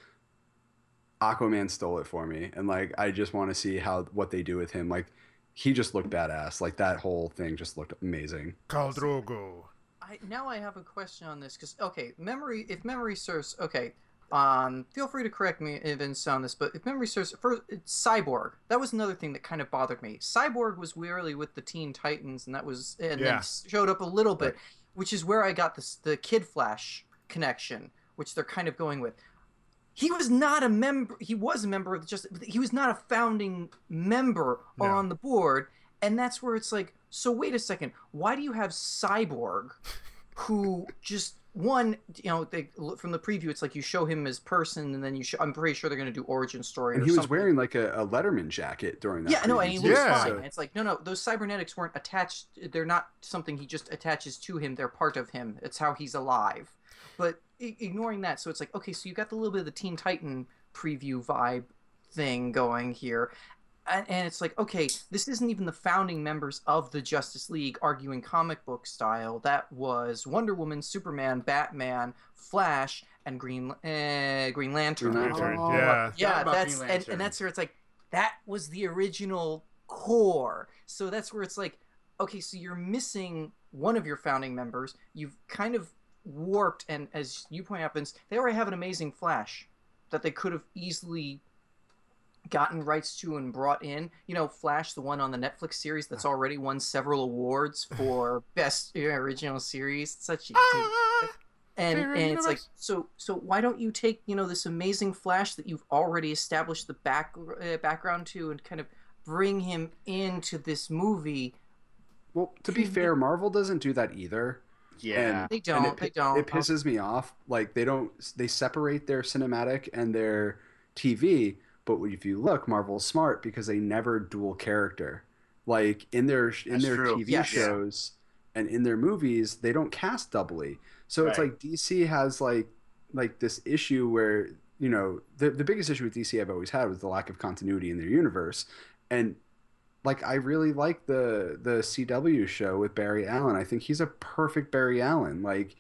Aquaman stole it for me, and like I just want to see how what they do with him. Like he just looked badass. Like that whole thing just looked amazing.
Khal Drogo.
I, now I have a question on this because okay, memory. If memory serves, okay. Um, feel free to correct me if it's on this, but if memory serves, first Cyborg. That was another thing that kind of bothered me. Cyborg was weirdly with the Teen Titans, and that was and
Yeah.
then showed up a little bit,
Right.
which is where I got this the Kid Flash connection, which they're kind of going with. He was not a member. He was a member of just. He was not a founding member
No.
on the board, and that's where it's like. So wait a second. Why do you have Cyborg, who just one, you know, they from the preview, it's like you show him as person, and then you show. I'm pretty sure they're going to do origin story.
And
or
he was
something.
wearing like a, a Letterman jacket during that.
Yeah, no, and he
preview,
looks
Yeah.
fine.
so-
It's like no, no, those cybernetics weren't attached. They're not something he just attaches to him. They're part of him. It's how he's alive. But i- ignoring that, so it's like okay, so you got the little bit of the Teen Titan preview vibe thing going here. And, and it's like, okay, this isn't even the founding members of the Justice League arguing comic book style. That was Wonder Woman, Superman, Batman, Flash, and Green uh, Green Lantern.
Green
Lantern,
Oh,
yeah.
Yeah, that's
Green
and, and that's where it's like that was the original core. So that's where it's like, okay, so you're missing one of your founding members. You've kind of warped, and as you point out, Vince, they already have an amazing Flash that they could have easily gotten rights to and brought in. You know, Flash, the one on the Netflix series that's already won several awards for best original series. It's such a and
Favorite
and it's like so so why don't you take you know this amazing flash that you've already established the back uh, background to and kind of bring him into this movie
Well, to be fair, Marvel doesn't do that either.
Yeah.
they
and
don't
it,
they don't
It pisses me off. Like they don't. They separate their cinematic and their TV. But if you look, Marvel's smart because they never dual character. Like in their in
That's
their
true.
TV
Yes.
shows and in their movies, they don't cast doubly. So it's like DC has like like this issue where you know the the biggest issue with DC I've always had was the lack of continuity in their universe, and like I really like the the CW show with Barry Allen. I think he's a perfect Barry Allen. Like,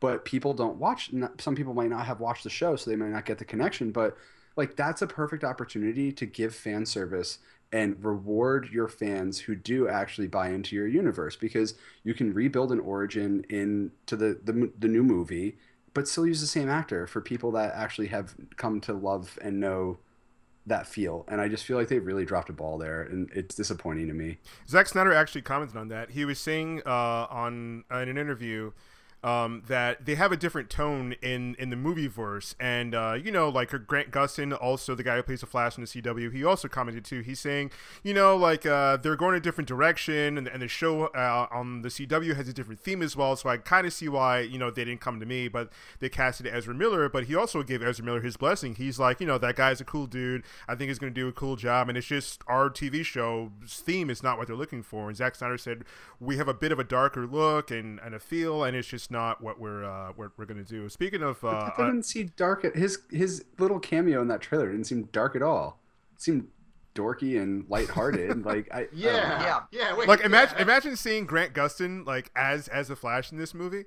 but people don't watch. Some people might not have watched the show, so they might not get the connection. But like, that's a perfect opportunity to give fan service and reward your fans who do actually buy into your universe because you can rebuild an origin into the the, the new movie, but still use the same actor for people that actually have come to love and know that feel. And I just feel like they really dropped a ball there, and it's disappointing to me.
Zack Snyder actually commented on that. He was saying uh, on in an interview um, that they have a different tone in in the movie verse, and uh, you know, like Grant Gustin, also the guy who plays the Flash in the CW, he also commented too. He's saying, you know, like uh, they're going a different direction, and, and the show uh, on the CW has a different theme as well. So I kind of see why you know they didn't come to me, but they casted Ezra Miller. But he also gave Ezra Miller his blessing. He's like, you know, that guy's a cool dude. I think he's going to do a cool job, and it's just our TV show's theme is not what they're looking for. And Zack Snyder said we have a bit of a darker look and, and a feel, and it's just not what we're uh, what we're going to do. Speaking of, uh,
That didn't seem dark. At, his his little cameo in that trailer didn't seem dark at all. It seemed dorky and lighthearted. like I I.
Yeah.
Yeah.
Yeah. Wait,
like imagine
yeah.
imagine seeing Grant Gustin like as as the Flash in this movie.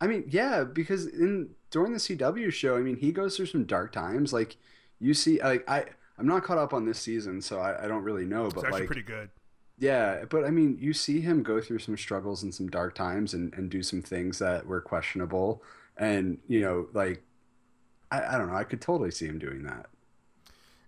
I mean, yeah, because in during the CW show, I mean, he goes through some dark times. Like you see, like I I'm not caught up on this season, so I, I don't really know.
It's
But
actually
like,
pretty good.
Yeah, but I mean, you see him go through some struggles and some dark times, and and do some things that were questionable, and you know, like I, I don't know, I could totally see him doing that.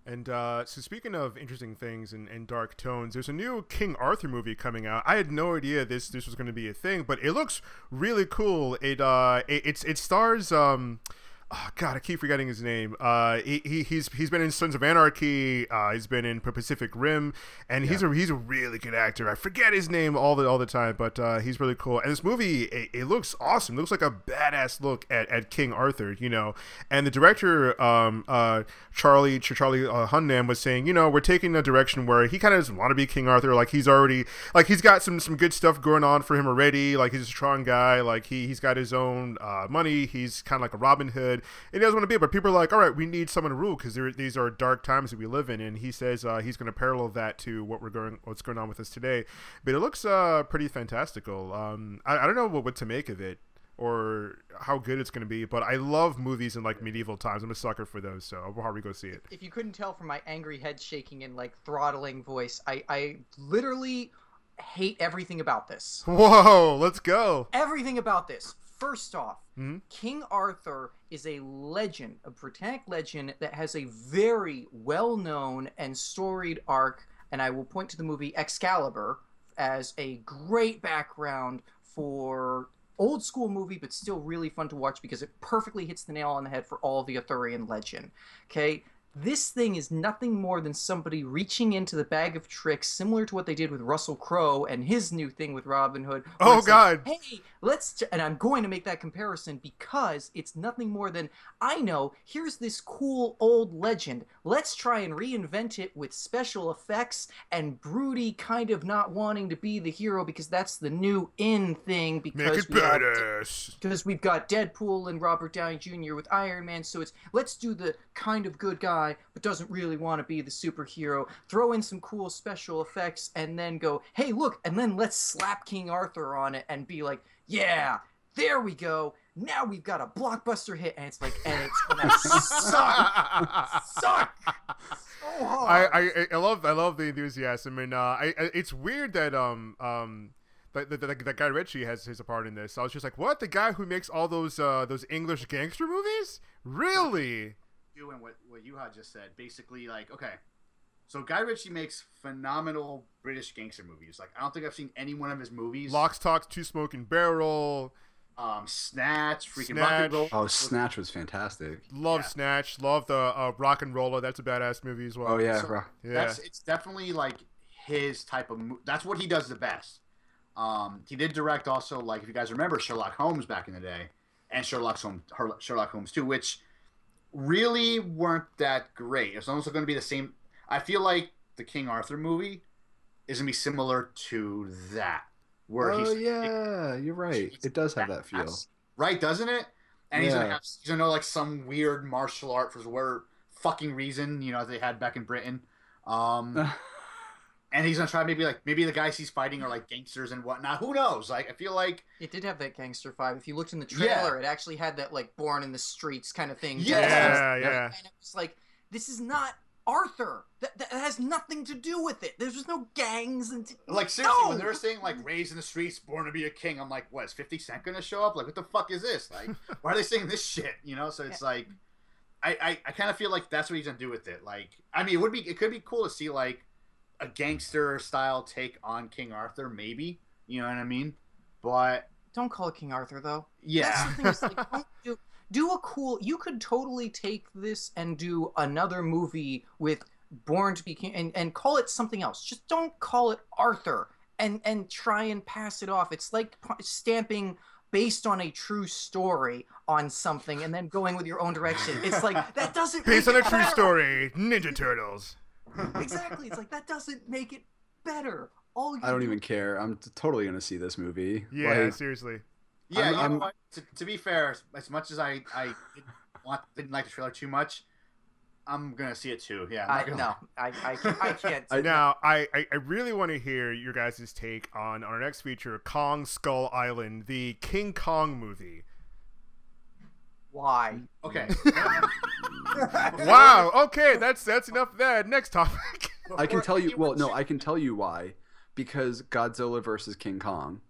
And uh, so, speaking of interesting things and, and dark tones, there's a new King Arthur movie coming out. I had no idea this this was going to be a thing, but it looks really cool. It uh, it, it's it stars um. Oh, God, I keep forgetting his name. Uh, he, he he's he's been in Sons of Anarchy. Uh, he's been in Pacific Rim, and he's a he's a really good actor. I forget his name all the all the time, but uh, he's really cool. And this movie, it, it looks awesome. It looks like a badass look at, at King Arthur, you know. And the director, um, uh, Charlie Ch- Charlie uh, Hunnam was saying, you know, we're taking a direction where he kind of doesn't want to be King Arthur. Like he's already like he's got some some good stuff going on for him already. Like he's a strong guy. Like he he's got his own uh, money. He's kind of like a Robin Hood. And he doesn't want to be. But people are like, all right, we need someone to rule because these are dark times that we live in. And he says uh, he's going to parallel that to what we're going what's going on with us today. But it looks uh, pretty fantastical. Um, I, I don't know what, what to make of it or how good it's going to be. But I love movies in like medieval times. I'm a sucker for those. So I'll probably go see it.
if you couldn't tell from my angry head shaking and like throttling voice i i literally hate everything about this
Whoa, let's go.
everything about this first off
Mhm.
king arthur is a legend a britannic legend that has a very well-known and storied arc and i will point to the movie excalibur as a great background for old school movie but still really fun to watch because it perfectly hits the nail on the head for all the arthurian legend okay This thing is nothing more than somebody reaching into the bag of tricks, similar to what they did with Russell Crowe and his new thing with Robin Hood.
Oh,
it's like,
God.
hey, let's. And I'm going to make that comparison because it's nothing more than I know. Here's this cool old legend. Let's try and reinvent it with special effects and broody kind of not wanting to be the hero because that's the new in thing.
Make
Because
it
we because we've got Deadpool and Robert Downey Jr. with Iron Man, so it's let's do the kind of good guy but doesn't really want to be the superhero. Throw in some cool special effects and then go, hey, look, and then let's slap King Arthur on it and be like, yeah, there we go. Now we've got a blockbuster hit, and it's like, and it's gonna suck, suck so hard.
I, I I love I love the enthusiasm and uh, I, I it's weird that um um that, that guy Ritchie has his part in this. I was just like, what? The guy who makes all those uh those English gangster movies? Really?
Doing what what Yuha just said. Basically, like okay, so Guy Ritchie makes phenomenal British gangster movies. Like I don't think I've seen any one of his movies.
Lock, Stock, Two Smoking Barrel.
um, Snatch, freaking
Snatch.
Rock and Roll.
Oh, Snatch was fantastic.
Love
Yeah.
Snatch. Love the uh, RocknRolla. That's a badass movie as well.
Oh yeah,
So-
bro.
Yeah.
That's it's definitely like his type of. Mo- that's what he does the best. Um, he did direct also like if you guys remember Sherlock Holmes back in the day, and Sherlock Holmes, Her- Sherlock Holmes too, which really weren't that great. It's almost going to be the same. I feel like the King Arthur movie is gonna be similar to that, where
Oh
he's
yeah, you're right. It does have that feel.
Right, doesn't it? And he's gonna have he's gonna know like some weird martial art for whatever fucking reason you know they had back in Britain. Um, and he's gonna try maybe like maybe the guys he's fighting are like gangsters and whatnot. Who knows? Like I feel like
It did have that gangster vibe. If you looked in the
Yeah.
trailer, it actually had that like born in the streets kind of thing.
Yes.
Yeah,
Yes.
yeah.
And it was like, this is not Arthur. That, that has nothing to do with it. There's just no gangs and
like seriously when they're saying like raised in the streets, born to be a king, I'm like, what is Fifty Cent gonna show up? Like what the fuck is this? Like why are they saying this shit? You know? So it's like. I, I, I kind of feel like that's what he's gonna do with it. Like, I mean, it would be, it could be cool to see like a gangster style take on King Arthur, maybe. You know what I mean? But
Don't call it King Arthur though.
yeah,
That's the thing. Like, don't do, do a cool. You could totally take this and do another movie with Born to be King and, and call it something else. Just don't call it Arthur and and try and pass it off. It's like stamping based on a true story on something and then going with your own direction. It's like that doesn't
Based
make
on a
it
true story, Ninja Turtles.
Exactly. It's like that doesn't make it better. All you
I don't
do-
even care. I'm t- totally gonna see this movie.
Yeah,
Like,
seriously.
yeah.
I'm-
you know
I'm-
what? To, to be fair, as much as I I didn't, want, didn't like the trailer too much, I'm gonna see it too. Yeah, I'm
I no, I I, can't- I can't.
I-
Now, I, I, I really want to hear your guys' take on our next feature, Kong Skull Island, the King Kong movie.
Why?
Okay.
Um, Wow. Okay, that's that's enough of that. Next topic.
I can tell you. Well, no, I can tell you why. Because Godzilla versus King Kong,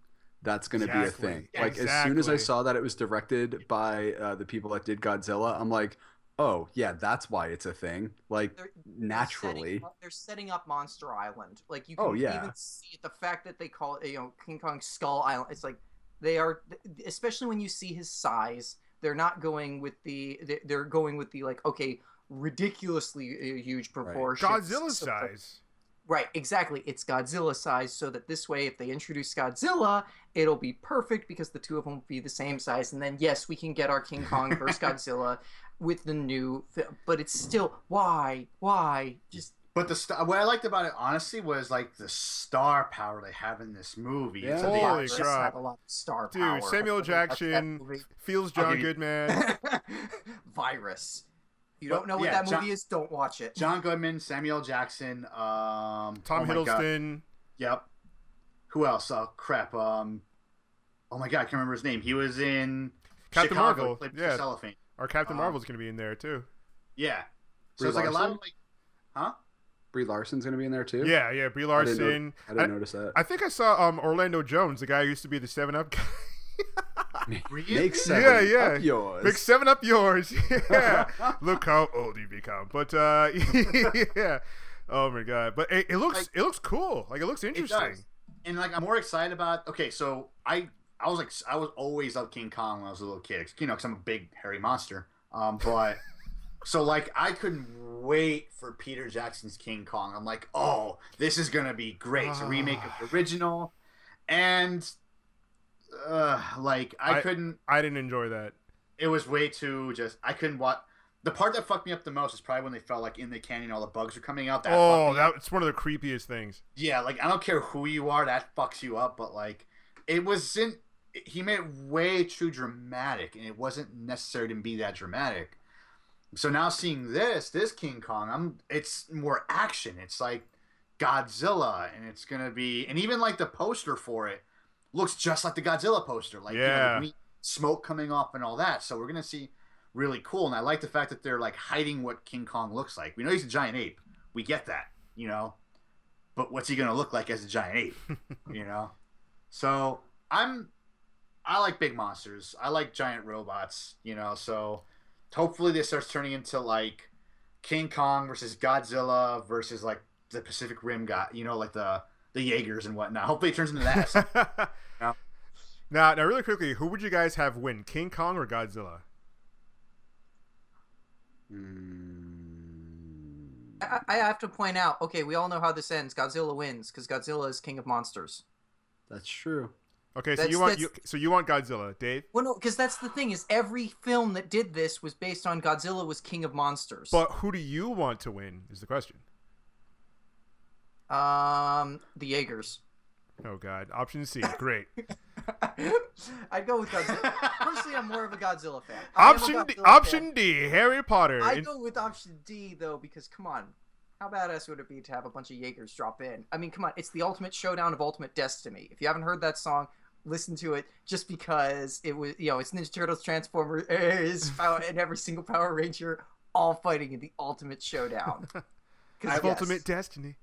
that's going to be a thing. Like as soon as I saw that it was directed by uh, the people that did Godzilla, I'm like, oh yeah, that's why it's a thing. Like
They're-
naturally.
setting up- they're setting up Monster Island. Like you can
Oh, yeah.
even see it, the fact that they call it, you know, King Kong Skull Island. It's like they are, especially when you see his size. They're not going with the. they- They're going with the like, okay, ridiculously uh, huge proportions.
Godzilla
So-
size.
Right, exactly. It's Godzilla size, so that this way, if they introduce Godzilla, it'll be perfect because the two of them will be the same size, and then yes, we can get our King Kong versus Godzilla with the new. Film. But it's still why, why? Just
But the st- what I liked about it honestly was like the star power they have in this movie.
Yeah.
Holy crap.
a lot of star
Dude,
power.
Samuel Jackson feels John Goodman.
Virus. You don't know what
yeah,
that
John-
movie is? Don't watch it.
John Goodman, Samuel Jackson, um,
Tom
oh.
Hiddleston.
Yep. Who else? Oh crap. Um. Oh my god, I can't remember his name. He was in
Captain
Chicago.
Marvel,
He played Mr.
yeah.
Cellophane.
Or Captain
Um,
Marvel's going to be in there too.
Yeah. So
Brie
it's like a lot of like, huh?
Brie Larson's going to be in there too.
Yeah, yeah. Brie
I didn't, know-
Larson.
I didn't
I-
notice that.
I think I saw um Orlando Jones, the guy who used to be the Seven Up guy.
Really?
Make seven
Yeah, yeah.
up yours.
Big Seven Up yours. Yeah. Look how old you become. But uh, yeah. Oh my god. But it, it looks
Like-
it looks cool. Like it looks
It
interesting.
does. And like I'm more excited about. Okay, so I I was like I was always up King Kong when I was a little kid. You know, because I'm a big hairy monster. Um, but So like I couldn't wait for Peter Jackson's King Kong. I'm like, oh, this is gonna be great. It's a remake of the original, and uh, like I,
I-
couldn't.
I didn't enjoy that.
It was way too just. I couldn't watch. The part that fucked me up the most is probably when they felt like in the canyon all the bugs were coming out. That
oh, that's one of the creepiest things.
Yeah, like I don't care who you are, that fucks you up. But like, it wasn't. He made it way too dramatic, and it wasn't necessary to be that dramatic. So now seeing this, this King Kong, I'm. It's more action. It's like Godzilla, and it's gonna be, and even like the poster for it looks just like the Godzilla poster, like you know, the
Yeah.
smoke coming off and all that. So we're gonna see really cool, and I like the fact that they're like hiding what King Kong looks like. We know he's a giant ape. We get that, you know but what's he gonna look like as a giant ape? you know. So I'm, I like big monsters. I like giant robots. You know. So hopefully this starts turning into like King Kong versus Godzilla versus like the Pacific Rim guy. You know, like the the Jaegers and whatnot. Hopefully it turns into that. Yeah.
Now, now, really quickly, who would you guys have win, King Kong or Godzilla? Hmm.
I, I have to point out. Okay, we all know how this ends. Godzilla wins because Godzilla is king of monsters.
That's true.
Okay, so
That's-
you want you, so you want Godzilla, Dave?
Well, no, because that's the thing is every film that did this was based on Godzilla was king of monsters.
But who do you want to win? Is the question.
um, the Jaegers.
Oh God, option C, great.
I'd go with Godzilla. Personally, I'm more of a Godzilla fan. I am a
option D,
Godzilla
option
fan.
D, Harry Potter.
I go with option D though because come on, how badass would it be to have a bunch of Jaegers drop in? I mean, come on, it's the ultimate showdown of ultimate destiny. If you haven't heard that song, listen to it just because it was you know it's Ninja Turtles, Transformers, Power, and every single Power Ranger all fighting in the ultimate showdown. 'Cause, yes,
ultimate destiny.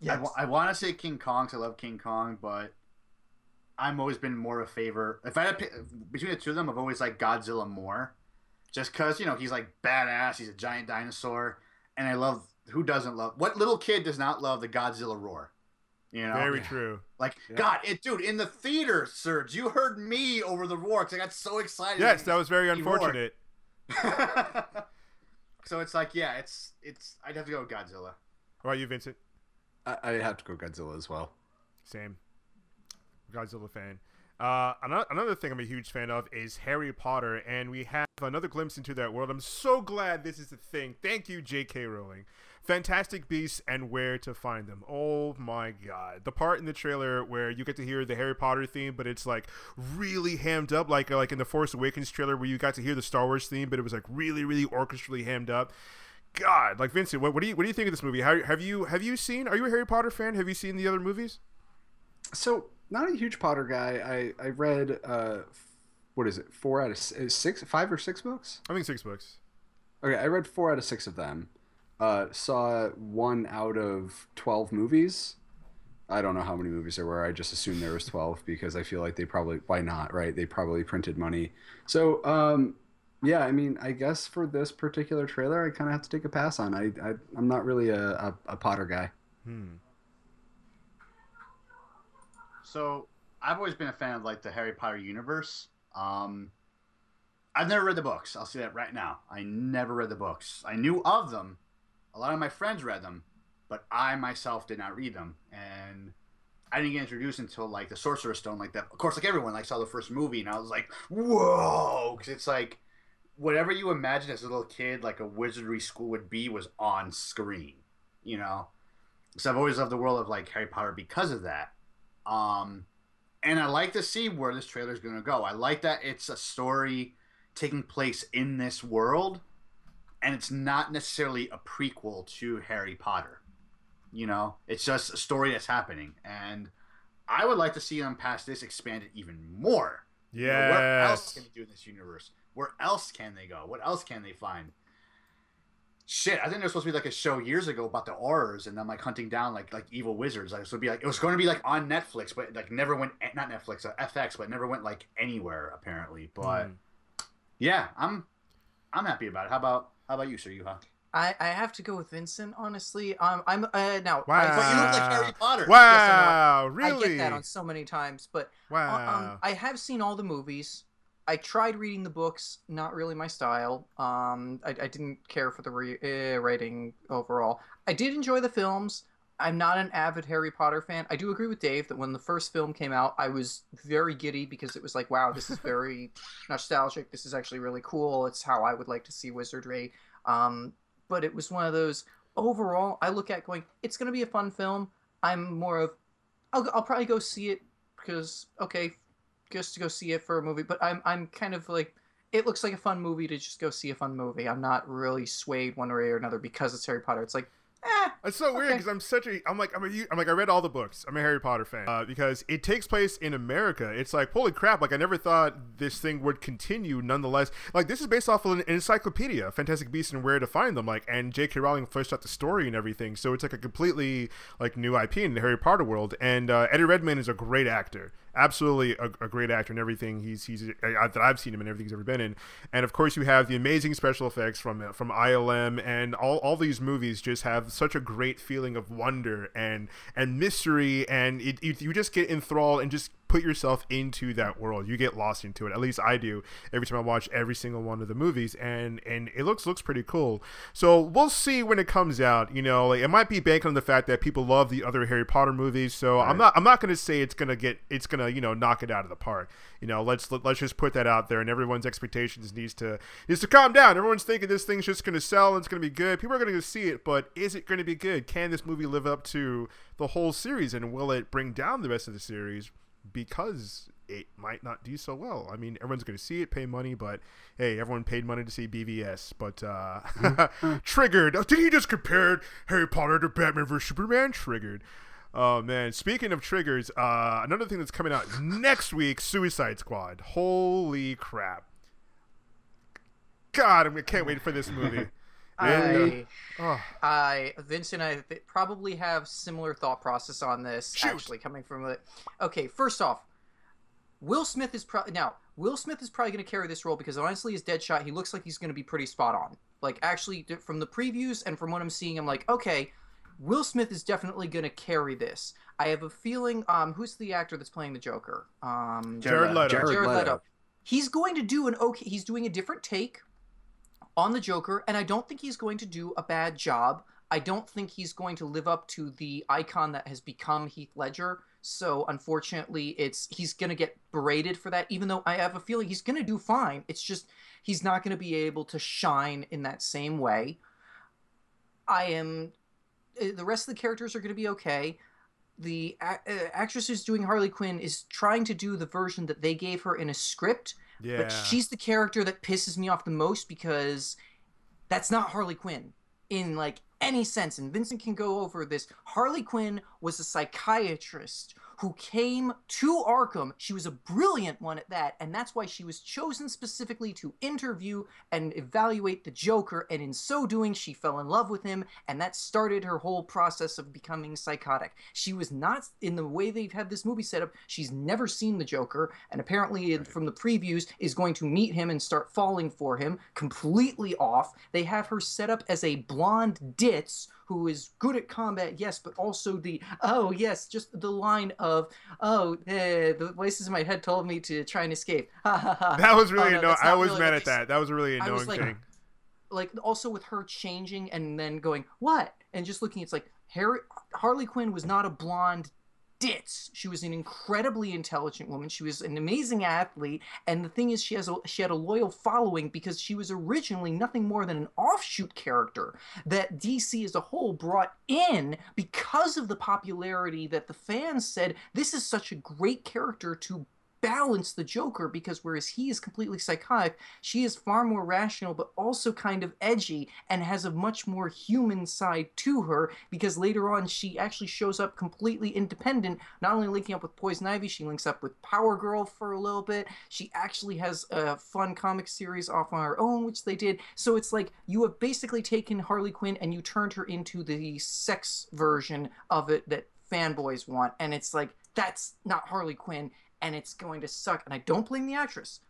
yes.
I, want to say King Kong 'cause I love King Kong, but I'm always been more a favor. If I had to pick, between the two of them, I've always liked Godzilla more, just because you know he's like badass. He's a giant dinosaur, and I love. Who doesn't love? What little kid does not love the Godzilla roar? You know,
Very true.
like God, it, dude, in the theater, Serge, you heard me over the roar because I got so excited.
Yes, that was very unfortunate.
so it's like, yeah, it's it's. I'd have to go with Godzilla.
How about you, Vincent?
I, I have to go Godzilla as well.
Same. Godzilla fan. Uh, another, another thing I'm a huge fan of is Harry Potter, and we have another glimpse into that world. I'm so glad this is a thing. Thank you, J.K. Rowling. Fantastic Beasts and Where to Find Them. Oh my god. The part in the trailer where you get to hear the Harry Potter theme, but it's like really hammed up, like like in the Force Awakens trailer where you got to hear the Star Wars theme, but it was like really, really orchestrally hammed up. God, like Vincent, what, what do you what do you think of this movie? How, have you have you seen? Are you a Harry Potter fan? Have you seen the other movies?
So, not a huge Potter guy. I I read uh, what is it? Four out of six, five or six books.
I think six books.
Okay, I read four out of six of them. Uh, saw one out of twelve movies. I don't know how many movies there were. I just assumed there was twelve because I feel like they probably why not right? They probably printed money. So um, yeah, I mean, I guess for this particular trailer, I kind of have to take a pass on. I, I I'm not really a, a, a Potter guy.
Hmm.
So I've always been a fan of like the Harry Potter universe. Um, I've never read the books. I'll say that right now. I never read the books. I knew of them. A lot of my friends read them, but I myself did not read them, and I didn't get introduced until like the Sorcerer's Stone. Like that, of course, like everyone, like saw the first movie, and I was like, whoa, because it's like whatever you imagine as a little kid, like a wizardry school would be, was on screen. You know, so I've always loved the world of like Harry Potter because of that. Um, and I like to see where this trailer is going to go. I like that it's a story taking place in this world, and it's not necessarily a prequel to Harry Potter. You know, it's just a story that's happening, and I would like to see them past this expanded even more. You know, where else can they do in this universe? Where else can they go? What else can they find? Shit, I think there was supposed to be like a show years ago about the Aurors and them like hunting down like like evil wizards. Like it would be like it was going to be like on Netflix, but like never went not Netflix, uh, FX, but never went like anywhere apparently. But
Mm.
yeah, I'm I'm happy about it. How about how about you, Sir Yuha?
I, I have to go with Vincent. Honestly, um, I'm uh, now.
Wow.
I,
But you look like. Harry Potter.
Wow,
I
really?
I get that on so many times, but uh,
wow.
um, I have seen all the movies. I tried reading the books, not really my style. Um, I, I didn't care for the re- uh, writing overall. I did enjoy the films. I'm not an avid Harry Potter fan. I do agree with Dave that when the first film came out, I was very giddy because it was like, wow, this is very nostalgic. This is actually really cool. It's how I would like to see wizardry. Um, but it was one of those overall. I look at going, it's going to be a fun film. I'm more of, I'll, I'll probably go see it because okay, just to go see it for a movie. But I'm I'm kind of like, it looks like a fun movie to just go see a fun movie. I'm not really swayed one way or another because it's Harry Potter. It's like eh,
It's so weird because I'm such a I'm like I'm a I'm like I read all the books. I'm a Harry Potter fan uh, because it takes place in America. It's like holy crap! Like I never thought this thing would continue. Nonetheless, like this is based off of an encyclopedia, Fantastic Beasts and Where to Find Them. Like and J.K. Rowling fleshed out the story and everything. So it's like a completely like new IP in the Harry Potter world. And uh, Eddie Redmayne is a great actor. Absolutely a, a great actor and everything. He's he's uh, that I've seen him in everything he's ever been in, and of course you have the amazing special effects from from ILM and all, all these movies just have such a great feeling of wonder and and mystery and it, it, you just get enthralled and just put yourself into that world. You get lost into it. At least I do every time I watch every single one of the movies and and it looks looks pretty cool. So we'll see when it comes out you know like it might be banking on the fact that people love the other Harry Potter movies so I'm not I'm not gonna say it's gonna get it's gonna you know knock it out of the park. You know let's let, let's just put that out there and everyone's expectations needs to needs to calm down. Everyone's thinking this thing's just gonna sell and it's gonna be good. People are gonna go see it but is it gonna be good? Can this movie live up to the whole series and will it bring down the rest of the series because it might not do so well. I mean, everyone's going to see it, pay money, but hey, everyone paid money to see BVS. But uh, triggered. Did he just compare Harry Potter to Batman vs Superman? Triggered. Oh man! Speaking of triggers, uh, another thing that's coming out next week: Suicide Squad. Holy crap! God, I can't wait for this movie. And,
I,
oh,
I, Vince and I th- probably have similar thought process on this.
Shoot.
Actually, coming from it. Okay, first off, Will Smith is probably now. Will Smith is probably going to carry this role because honestly, as Deadshot, he looks like he's going to be pretty spot on. Like actually, from the previews and from what I'm seeing, I'm like, okay, Will Smith is definitely going to carry this. I have a feeling. Um, who's the actor that's playing the Joker? Um,
Jared Leto.
Jared
Jared
Leto.
Leto. He's going to do an okay. He's doing a different take on the Joker, and I don't think he's going to do a bad job. I don't think he's going to live up to the icon that has become Heath Ledger. So unfortunately, it's he's going to get berated for that. Even though I have a feeling he's going to do fine. It's just he's not going to be able to shine in that same way. I am. uh, The rest of the characters are going to be okay the a- uh, actress who's doing Harley Quinn is trying to do the version that they gave her in a script,
yeah.
but she's the character that pisses me off the most because that's not Harley Quinn in like any sense. And Vincent can go over this. Harley Quinn was a psychiatrist who came to Arkham. She was a brilliant one at that, and that's why she was chosen specifically to interview and evaluate the Joker. And in so doing, she fell in love with him, and that started her whole process of becoming psychotic. She was not in the way they've had this movie set up. She's never seen the Joker, and apparently in- from the previews is going to meet him and start falling for him. Completely off. They have her set up as a blonde ditz who is good at combat, yes, but also the oh yes, just the line of oh eh, the voices in my head told me to try and escape. Ha ha ha.
that was really
Oh, no,
annoying. I was
really
mad at that. That was a really annoying
like-
thing.
like also with her changing and then going what and just looking it's like Harry Harley Quinn was not a blonde ditz she was an incredibly intelligent woman. She was an amazing athlete. And the thing is she has a she had a loyal following because she was originally nothing more than an offshoot character that DC as a whole brought in because of the popularity that the fans said this is such a great character to balance the Joker because whereas he is completely psychotic, she is far more rational but also kind of edgy and has a much more human side to her because later on she actually shows up completely independent, not only linking up with Poison Ivy, she links up with Power Girl for a little bit. She actually has a fun comic series off on her own, which they did. So it's like you have basically taken Harley Quinn and you turned her into the sex version of it that fanboys want. And it's like, that's not Harley Quinn and it's going to suck. And I don't blame the actress.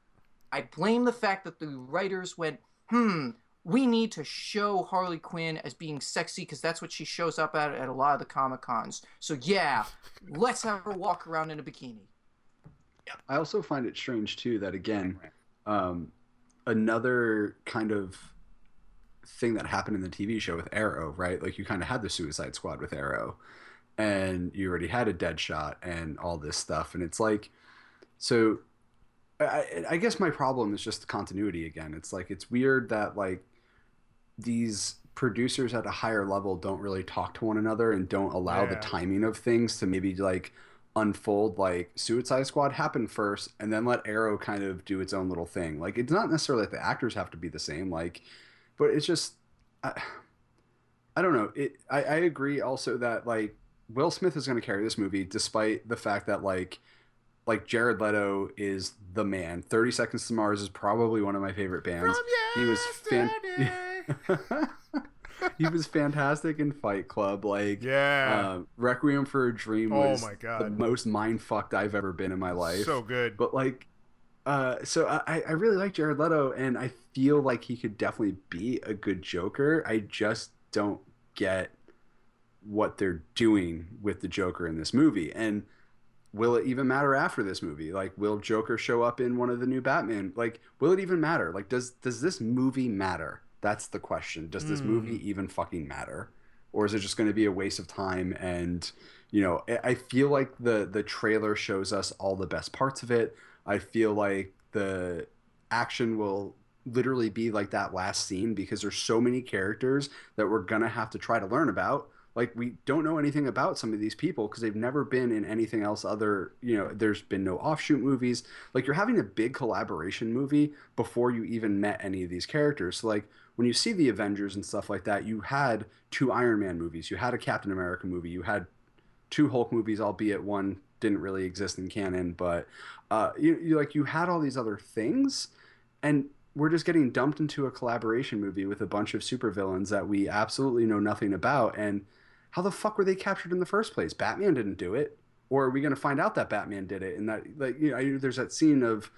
I blame the fact that the writers went, hmm, we need to show Harley Quinn as being sexy because that's what she shows up at at a lot of the Comic Cons. So yeah, let's have her walk around in a bikini.
I also find it strange too that again, Um, another kind of thing that happened in the TV show with Arrow, right? Like you kind of had the Suicide Squad with Arrow, and you already had a Deadshot and all this stuff, and it's like, so. I, I guess my problem is just the continuity again. It's like it's weird that like these producers at a higher level don't really talk to one another and don't allow the timing of things to maybe like unfold like Suicide Squad happened first and then let Arrow kind of do its own little thing. Like it's not necessarily that the actors have to be the same, like but it's just I, I don't know. It I, I agree also that like Will Smith is gonna carry this movie despite the fact that like like Jared Leto is the man. Thirty Seconds to Mars is probably one of my favorite bands. He was fan- he was fantastic in Fight Club. Like,
yeah.
uh, Requiem for a Dream
Oh
was
my
the most mind fucked I've ever been in my life.
so good.
but like, uh, so I, I really like Jared Leto, and I feel like he could definitely be a good Joker. I just don't get what they're doing with the Joker in this movie, and will it even matter after this movie? Like, will Joker show up in one of the new Batman? Like, will it even matter? Like, does does this movie matter? That's the question. Does this
Hmm.
movie even fucking matter, or is it just going to be a waste of time? And you know, I- I feel like the the trailer shows us all the best parts of it. I feel like the action will literally be like that last scene because there's so many characters that we're gonna have to try to learn about like we don't know anything about some of these people because they've never been in anything else other you know there's been no offshoot movies. Like you're having a big collaboration movie before you even met any of these characters. So like when you see the avengers and stuff like that you had two iron man movies you had a captain america movie you had two hulk movies albeit one didn't really exist in canon but uh you, you like you had all these other things and we're just getting dumped into a collaboration movie with a bunch of supervillains that we absolutely know nothing about and how the fuck were they captured in the first place? Batman didn't do it. Or are we going to find out that batman did it? And that like you know I- there's that scene of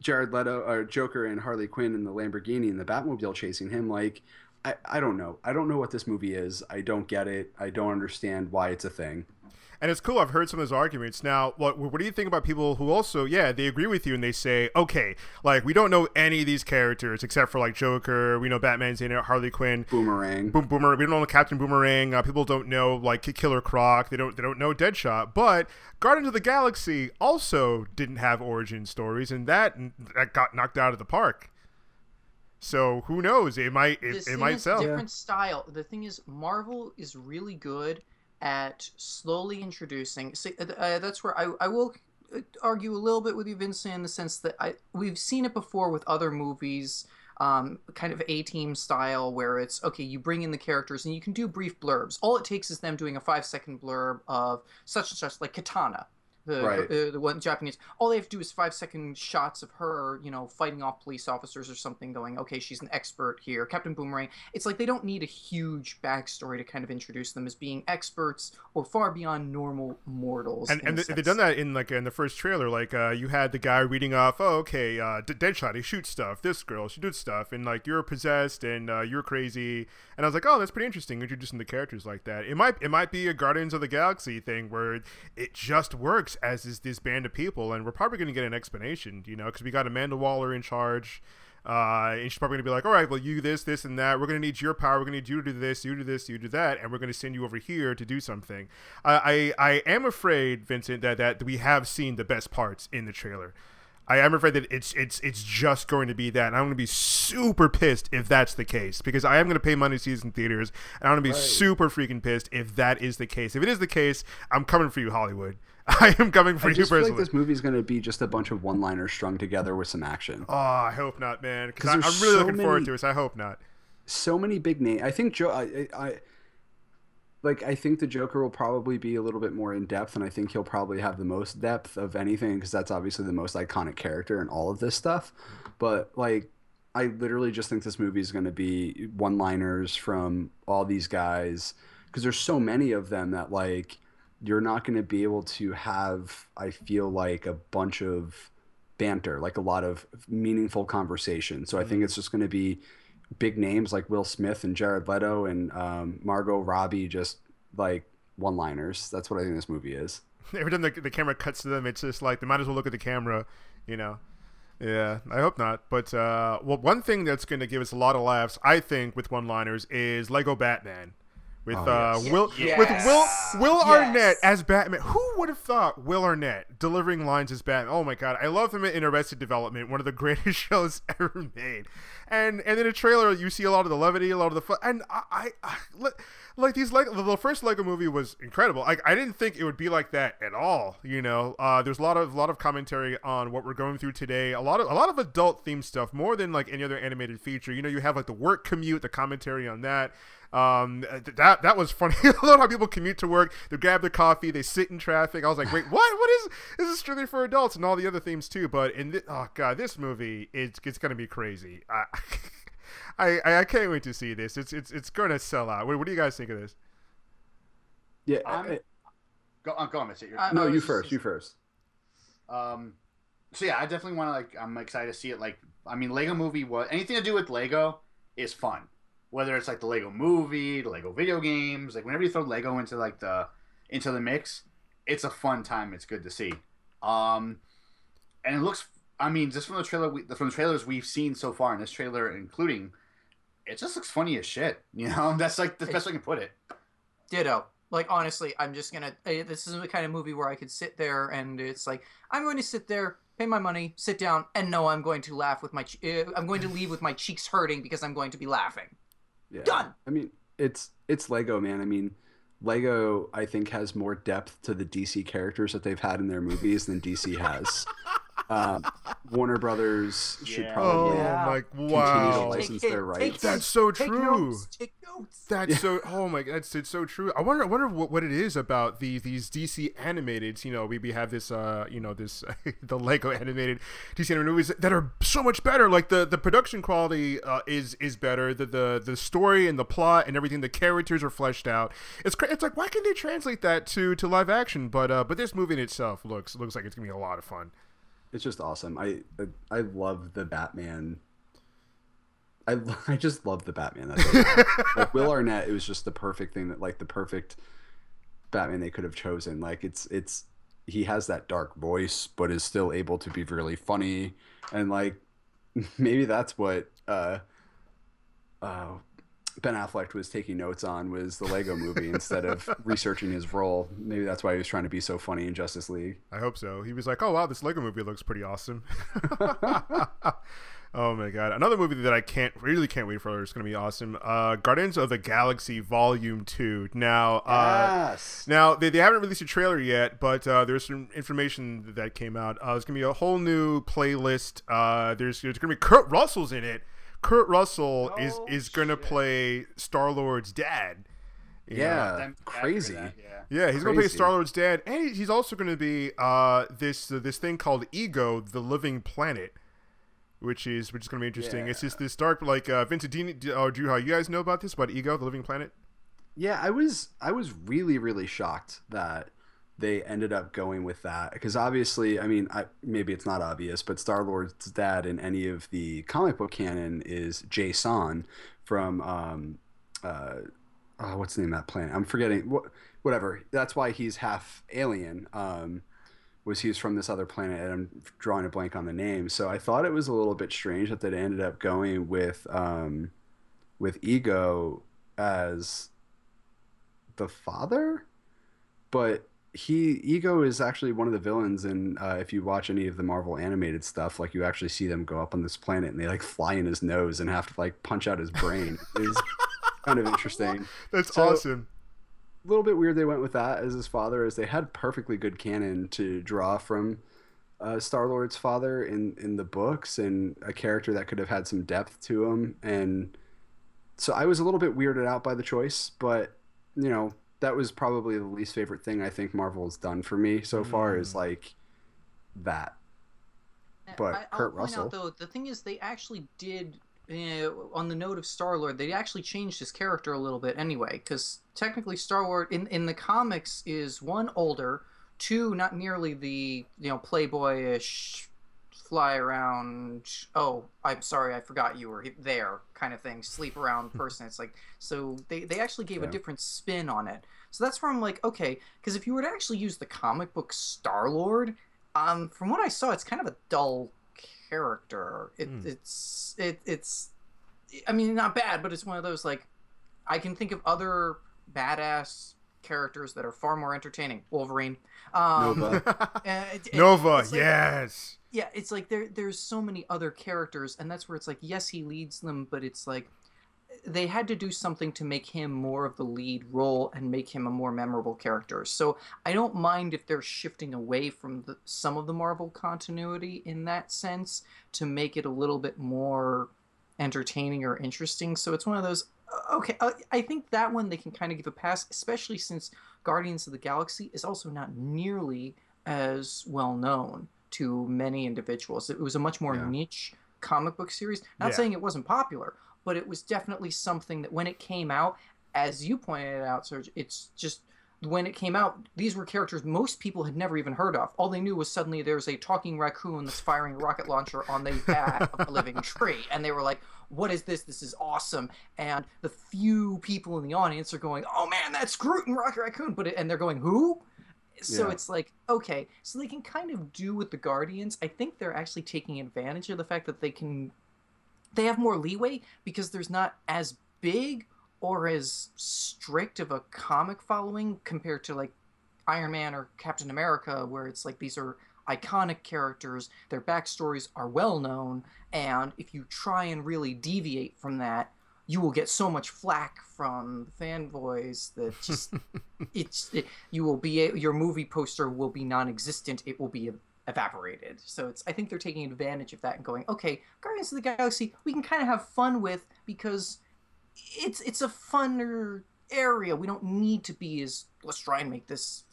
jared leto or joker and harley quinn in the lamborghini and the batmobile chasing him. Like I, I don't know. I don't know what this movie is. I don't get it. I don't understand why it's a thing
And it's cool. I've heard some of those arguments. Now, what what do you think about people who also, yeah, they agree with you and they say, okay, like we don't know any of these characters except for like Joker. We know Batman's in it, Harley Quinn.
boomerang
Boom, Boomer. We don't know Captain Boomerang. Uh, people don't know like Killer Croc. They don't. They don't know Deadshot. But Guardians of the Galaxy also didn't have origin stories, and that that got knocked out of the park. So who knows? It might. It,
this
it
thing
might
is
sell.
different style. The thing is, Marvel is really good at slowly introducing. See, uh, uh, that's where I, I will uh, argue a little bit with you, Vincent, in the sense that I we've seen it before with other movies. Um, kind of A team style where it's okay, you bring in the characters and you can do brief blurbs. All it takes is them doing a five second blurb of such and such, like Katana, the
Right.
uh, the one Japanese. All they have to do is five second shots of her, you know, fighting off police officers or something. Going, okay, she's an expert here. Captain Boomerang. It's like they don't need a huge backstory to kind of introduce them as being experts or far beyond normal mortals.
and and they, they've done that in like in the first trailer. Like uh, you had the guy reading off, oh okay, uh, D- Deadshot, he shoots stuff. This girl, she did stuff, and like you're possessed and uh, you're crazy. And I was like, oh, that's pretty interesting, introducing the characters like that. It might it might be a Guardians of the Galaxy thing where it just works as is this band of people, and we're probably going to get an explanation, you know, because we got Amanda Waller in charge. Uh, and she's probably gonna be like, all right, well, you this, this, and that. We're gonna need your power. We're gonna need you to do this, you do this, you do that, and we're gonna send you over here to do something. I, I, I am afraid, Vincent, that that we have seen the best parts in the trailer. I am afraid that it's it's it's just going to be that, and I'm going to be super pissed if that's the case because I am going to pay money to see this in theaters, and I'm going to be
Right.
super freaking pissed if that is the case. If it is the case, I'm coming for you, Hollywood. I am coming for
I
you
just feel like this movie is going to be just a bunch of one-liners strung together with some action.
Oh, I hope not, man. Because
'Cause
I'm really
so
looking forward to it. So I hope not.
so many big names. I think Joe. I, I, I like. I think the Joker will probably be a little bit more in depth, and I think he'll probably have the most depth of anything because that's obviously the most iconic character in all of this stuff. But like, I literally just think this movie is going to be one-liners from all these guys because there's so many of them that like you're not going to be able to have. I feel like a bunch of banter, like a lot of meaningful conversation. So I think it's just going to be big names like Will Smith and Jared Leto and um, Margot Robbie, just like one liners. That's what I think this movie is.
Every time the, the camera cuts to them, it's just like they might as well look at the camera, you know. Yeah, I hope not. But uh, well, one thing that's going to give us a lot of laughs, I think, with one-liners is Lego Batman. With
Oh,
uh,
yes.
Will
Yes.
with Will Will
Yes.
Arnett as Batman. Who would have thought Will Arnett delivering lines as Batman? Oh my god, I love him in Arrested Development, one of the greatest shows ever made. And and in a trailer, you see a lot of the levity, a lot of the fun. And I, I, I like these like the first Lego movie was incredible. Like I didn't think it would be like that at all. You know, uh, there's a lot of a lot of commentary on what we're going through today. A lot of a lot of adult themed stuff, more than like any other animated feature. You know, you have like the work commute, the commentary on that. Um, that that was funny. I love how people commute to work. They grab their coffee, they sit in traffic. I was like, wait, what? What is this? Is strictly for adults and all the other themes too. But in this, oh god, this movie it's it's gonna be crazy. I, I I can't wait to see this. It's it's it's gonna sell out. What, what do you guys think of this?
Yeah.
I'm-
I-
Go, uh, go on, Mitch. You're-
no, you first.
just-
You first.
Um, so yeah, I definitely want to like. I'm excited to see it. Like, I mean, Lego Movie. What anything to do with Lego is fun. Whether it's like the Lego Movie, the Lego video games, like whenever you throw Lego into like the into the mix, it's a fun time. It's good to see. Um, and it looks. I mean, just from the trailer, we, from the trailers we've seen so far in this trailer, including, it just looks funny as shit. You know, that's like the best way I can put it.
Ditto. Like honestly, I'm just gonna. eh, This is the kind of movie where I could sit there and it's like I'm going to sit there, pay my money, sit down, and no, I'm going to laugh with my. che- eh, I'm going to leave with my cheeks hurting because I'm going to be laughing.
Yeah.
Done.
I mean, it's it's Lego, man. I mean, Lego I think has more depth to the DC characters that they've had in their movies than DC has. um, Warner Brothers should
Yeah.
Oh
probably
Yeah.
my
continue to license
Take-
their
take-
rights.
That's so
Take
true.
notes. Take notes.
That's
Yeah.
so. Oh my god, that's it's so true. I wonder. I wonder what, what it is about the these DC animated. You know, we, we have this. Uh, you know, this the Lego animated DC animated movies that are so much better. Like the the production quality uh, is is better. The the the story and the plot and everything. The characters are fleshed out. It's cra- it's like why can't they translate that to to live action? But uh, but this movie in itself looks looks like it's gonna be a lot of fun.
It's just awesome. I I love the Batman. I, I just love the Batman. That's like Will Arnett. It was just the perfect thing that like the perfect Batman they could have chosen. Like it's it's he has that dark voice, but is still able to be really funny and like maybe that's what uh uh Ben Affleck was taking notes on was the Lego movie instead of researching his role. Maybe that's why he was trying to be so funny in Justice League.
I hope so. He was like, "Oh wow, this Lego movie looks pretty awesome." oh my god, another movie that I can't really can't wait for is going to be awesome. Uh, Guardians of the Galaxy Volume Two. Now, uh,
yes.
now they, they haven't released a trailer yet, but uh, there's some information that came out. Uh, there's going to be a whole new playlist. Uh, there's there's going to be Kurt Russell's in it. Kurt Russell is
Oh,
is going to play Star Lord's dad. You know?
Yeah, crazy.
that, yeah.
Yeah, he's gonna play
Crazy.
Star Lord's dad, and he's also gonna be uh, this uh, this thing called Ego, the Living Planet, which is which is gonna be interesting. It's just this dark like uh, Vincent Dini, D- or Drew, how you guys know about this about Ego, the Living Planet?
Yeah, I was I was really really shocked that they ended up going with that because obviously, I mean, I, maybe it's not obvious, but Star Lord's dad in any of the comic book canon is Jason from um, uh, oh, what's the name of that planet? I'm forgetting. What, whatever. That's why he's half alien. Um, was he's from this other planet, and I'm drawing a blank on the name. So I thought it was a little bit strange that they ended up going with um, with Ego as the father, but he Ego is actually one of the villains, and uh, if you watch any of the Marvel animated stuff, like you actually see them go up on this planet and they like fly in his nose and have to like punch out his brain. is kind of interesting.
That's
So-
awesome.
A little bit weird they went with that as his father, as they had perfectly good canon to draw from uh, Star Lord's father in in the books, and a character that could have had some depth to him. And so I was a little bit weirded out by the choice, but you know that was probably the least favorite thing I think Marvel has done for me so far is like that. But
I, I'll
Kurt
point
Russell-
out though, the thing is, they actually did. Uh, on the note of Star Lord, they actually changed his character a little bit anyway, because technically Star Lord in in the comics is one older, two not nearly the you know playboyish, fly around. Oh, I'm sorry, I forgot you were there kind of thing, sleep around person. It's like so they they actually gave a different spin on it. So that's where I'm like, okay, because if you were to actually use the comic book Star Lord, um, from what I saw, it's kind of a dull character. It,
Hmm.
It's it, it's I mean not bad, but it's one of those like I can think of other badass characters that are far more entertaining. Wolverine. Um,
Nova.
and it-
Nova,
like-
yes.
Yeah it's like there there's so many other characters and that's where it's like yes he leads them but it's like they had to do something to make him more of the lead role and make him a more memorable character. So i don't mind if they're shifting away from the, some of the marvel continuity in that sense to make it a little bit more entertaining or interesting. So it's one of those uh, okay uh, i think that one they can kind of give a pass especially since guardians of the galaxy is also not nearly as well known to many individuals. It was a much more
Yeah.
niche comic book series. Not
Yeah.
saying it wasn't popular, but it was definitely something that when it came out, as you pointed out, Serge, it's just when it came out, these were characters most people had never even heard of. All they knew was suddenly there's a talking raccoon that's firing a rocket launcher on the back of a living tree. And they were like, what is this? This is awesome. And the few people in the audience are going, oh man, that's Groot and Rocket Raccoon. But it, and they're going, who? So
Yeah.
it's like, okay, so they can kind of do with the Guardians. I think they're actually taking advantage of the fact that they can, they have more leeway because there's not as big or as strict of a comic following compared to like Iron Man or Captain America, where it's like these are iconic characters, their backstories are well known, and if you try and really deviate from that, you will get so much flack from fanboys that just it's it, you will be a, your movie poster will be non-existent. It will be evaporated. So it's I think they're taking advantage of that and going, okay, Guardians of the Galaxy, we can kind of have fun with because it's it's a funner area. We don't need to be as let's try and make this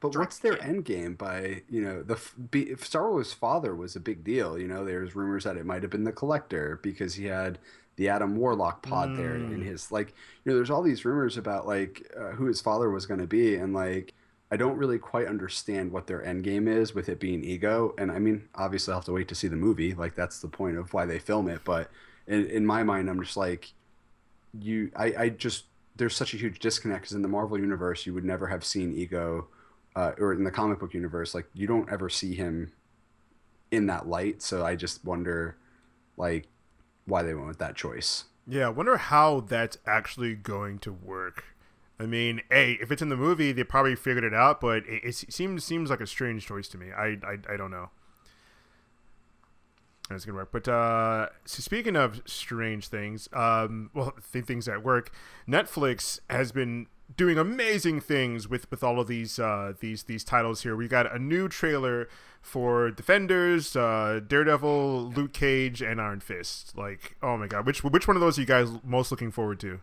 But what's their end game by you know the be, if Star Lord's father was a big deal. You know, there's rumors that it might have been the Collector because he had the Adam Warlock pod there in
Mm.
his like. You know, there's all these rumors about like uh, who his father was going to be, and like I don't really quite understand what their end game is with it being ego. And I mean, obviously, I'll have to wait to see the movie. Like that's the point of why they film it. But in, in my mind, I'm just like, you, I, I just there's such a huge disconnect because in the Marvel universe, you would never have seen ego uh, or in the comic book universe, like you don't ever see him in that light. So I just wonder, like, why they went with that choice.
Yeah, I wonder how that's actually going to work. I mean, a if it's in the movie, they probably figured it out, but it, it seems seems like a strange choice to me. I I, I don't know. That's gonna work. But uh, so speaking of strange things, um, well, th- things at work, Netflix has been doing amazing things with with all of these uh, these these titles here. We got a new trailer for Defenders, uh, Daredevil, Luke Cage, and Iron Fist. Like, oh my god, which which one of those are you guys most looking forward to?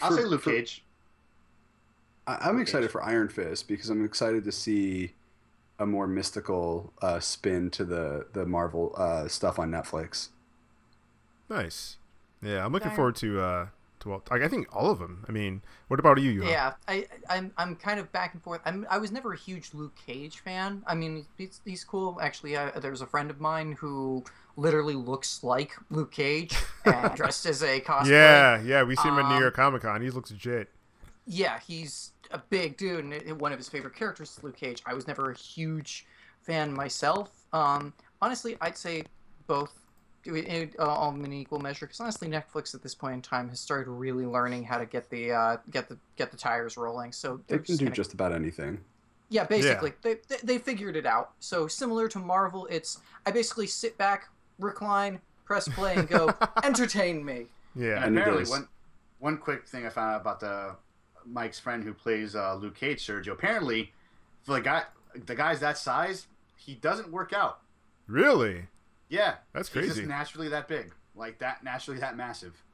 I'll
For-
say Luke
for-
Cage.
I, I'm
Okay.
excited for Iron Fist because I'm excited to see a more mystical uh, spin to the the Marvel uh, stuff on Netflix.
Nice. Yeah, I'm looking
Okay.
forward to uh to well, I I think all of them. I mean, what about you? Yuha?
Yeah, I, I'm, I'm kind of back and forth. I'm, I was never a huge Luke Cage fan. I mean, he's, he's cool. Actually, uh, there's a friend of mine who literally looks like Luke Cage and dressed as a cosplay.
Yeah, yeah, we see him at New
Um,
York Comic Con. He looks legit.
Yeah, he's a big dude, and one of his favorite characters is Luke Cage. I was never a huge fan myself. Um, honestly, I'd say both in, uh, all in equal measure. Because honestly, Netflix at this point in time has started really learning how to get the uh, get the get the tires rolling. So
They
they're
can do
kinda-
just about anything.
yeah, basically, They, they they figured it out. So similar to Marvel, it's I basically sit back, recline, press play, and go entertain me.
Yeah.
And
And
apparently, one one quick thing I found out about the Mike's friend who plays uh, Luke Cage, Sergio. Apparently, for the guy, the guy's that size, he doesn't work out.
Really?
Yeah,
That's crazy.
he's just naturally that big, like that, naturally that massive.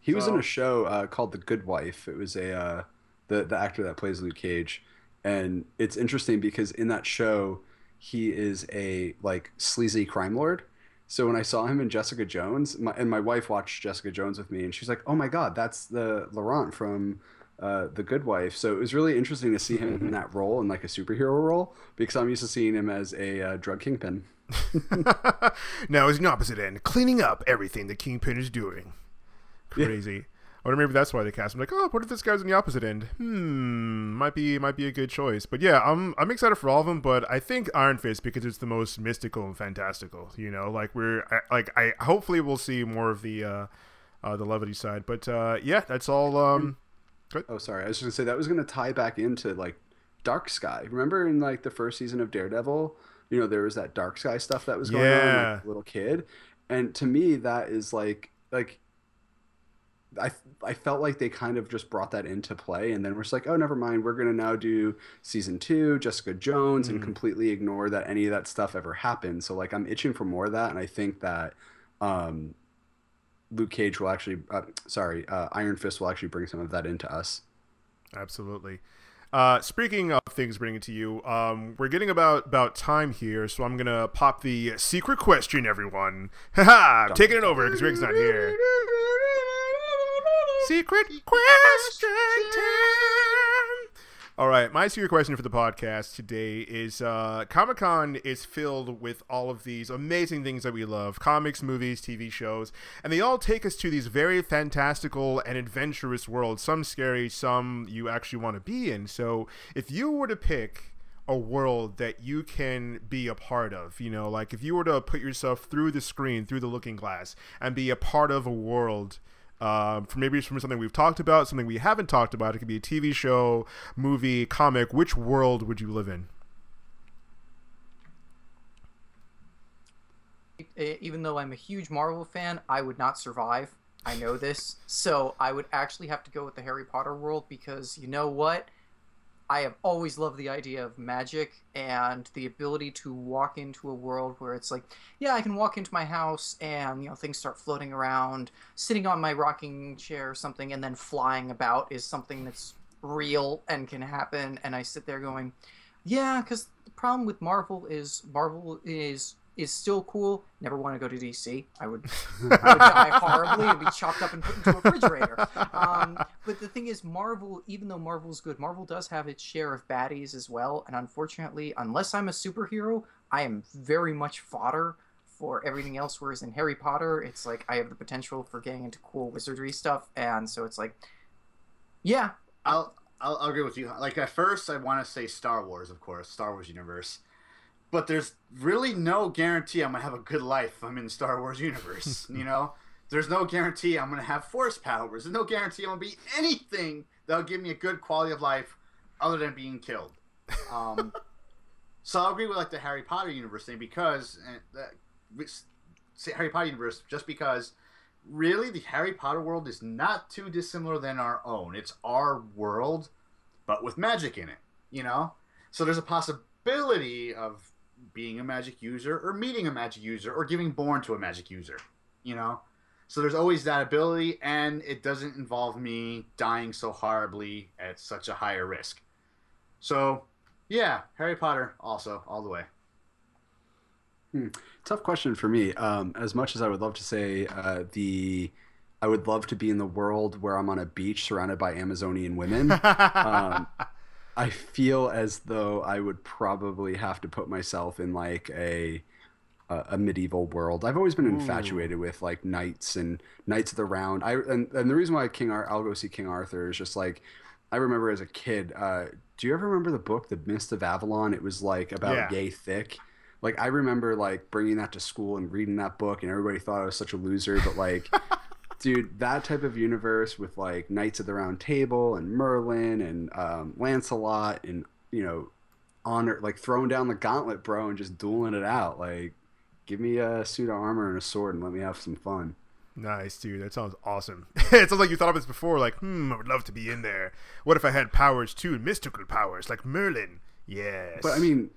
He was in a show uh, called The Good Wife. It was a uh, the the actor that plays Luke Cage, and it's interesting because in that show he is a like sleazy crime lord. So when I saw him in Jessica Jones, my, and my wife watched Jessica Jones with me, and she's like, "Oh my God, that's the Laurent from uh, The Good Wife." So it was really interesting to see him in that role, in like a superhero role, because I'm used to seeing him as a uh, drug kingpin.
now he's the opposite end, cleaning up everything the Kingpin is doing.
Yeah.
Crazy. Or maybe that's why they cast him. Like, oh, what if this guy's on the opposite end? Hmm, might be might be a good choice. But yeah, I'm I'm excited for all of them. But I think Iron Fist because it's the most mystical and fantastical. You know, like we're I, like I hopefully we'll see more of the uh, uh the levity side. But uh, yeah, that's all. Um,
Oh, sorry. I was just gonna say that was gonna tie back into like Dark Sky. Remember in like the first season of Daredevil, you know, there was that Dark Sky stuff that was going on, like little kid, and to me that is like like. I, I felt like they kind of just brought that into play and then we're just like oh never mind we're going to now do season two jessica jones and
Mhm.
completely ignore that any of that stuff ever happened so like i'm itching for more of that and i think that um, luke cage will actually uh, sorry uh, iron fist will actually bring some of that into us
Absolutely. Uh, speaking of things bringing it to you, um, we're getting about about time here, so I'm gonna pop the secret question, everyone. Haha, taking it over because Rick's not here. Secret question time. All right, my secret question for the podcast today is: uh, Comic Con is filled with all of these amazing things that we love comics, movies, TV shows, and they all take us to these very fantastical and adventurous worlds. Some scary, some you actually want to be in. So, if you were to pick a world that you can be a part of. You know, like if you were to put yourself through the screen, through the looking glass, and be a part of a world. Um, for maybe from something we've talked about, something we haven't talked about. It could be a TV show, movie, comic. Which world would you live in?
Even though I'm a huge Marvel fan, I would not survive. I know this. So I would actually have to go with the Harry Potter world because you know what? I have always loved the idea of magic and the ability to walk into a world where it's like, yeah, I can walk into my house and, you know, things start floating around. Sitting on my rocking chair or something and then flying about is something that's real and can happen. And I sit there going, yeah, because the problem with Marvel is Marvel is is still cool. Never want to go to DC. I would, I would die horribly and be chopped up and put into a refrigerator. Um, but the thing is, Marvel, even though Marvel's good, Marvel does have its share of baddies as well. And unfortunately, unless I'm a superhero, I am very much fodder for everything else. Whereas in Harry Potter, it's like I have the potential for getting into cool wizardry stuff, and so it's like, yeah,
I'll, I'll I'll agree with you. Like at first, I want to say Star Wars, of course, Star Wars universe, but there's really no guarantee I'm gonna have a good life. I'm in the Star Wars universe. you know, there's no guarantee I'm gonna have force powers. There's no guarantee I'm gonna be anything that'll give me a good quality of life, other than being killed. Um, so I'll agree with like the Harry Potter universe thing because uh, say Harry Potter universe just because really the Harry Potter world is not too dissimilar than our own. It's our world, but with magic in it, you know? So there's a possibility of being a magic user or meeting a magic user or giving born to a magic user, you know? So there's always that ability, and it doesn't involve me dying so horribly at such a higher risk. So, yeah, Harry Potter also, all the way.
Tough question for me. Um, as much as I would love to say uh, the, I would love to be in the world where I'm on a beach surrounded by Amazonian women. um, I feel as though I would probably have to put myself in like a a, a medieval world. I've always been infatuated with like knights and knights of the round. I and, and the reason why King Ar- I'll go see King Arthur is just like I remember as a kid. Uh, do you ever remember the book The Mist of Avalon? It was like about
Yeah.
yay thick. Like I remember like bringing that to school and reading that book, and everybody thought I was such a loser. But like, dude, that type of universe with like Knights of the Round Table and Merlin and um, Lancelot and you know, honor like throwing down the gauntlet, bro, and just dueling it out. Like, give me a suit of armor and a sword and let me have some fun.
Nice, dude. That sounds awesome. it sounds like you thought of this before. Like, hmm, I would love to be in there. What if I had powers too, mystical powers like Merlin? Yes.
But I mean,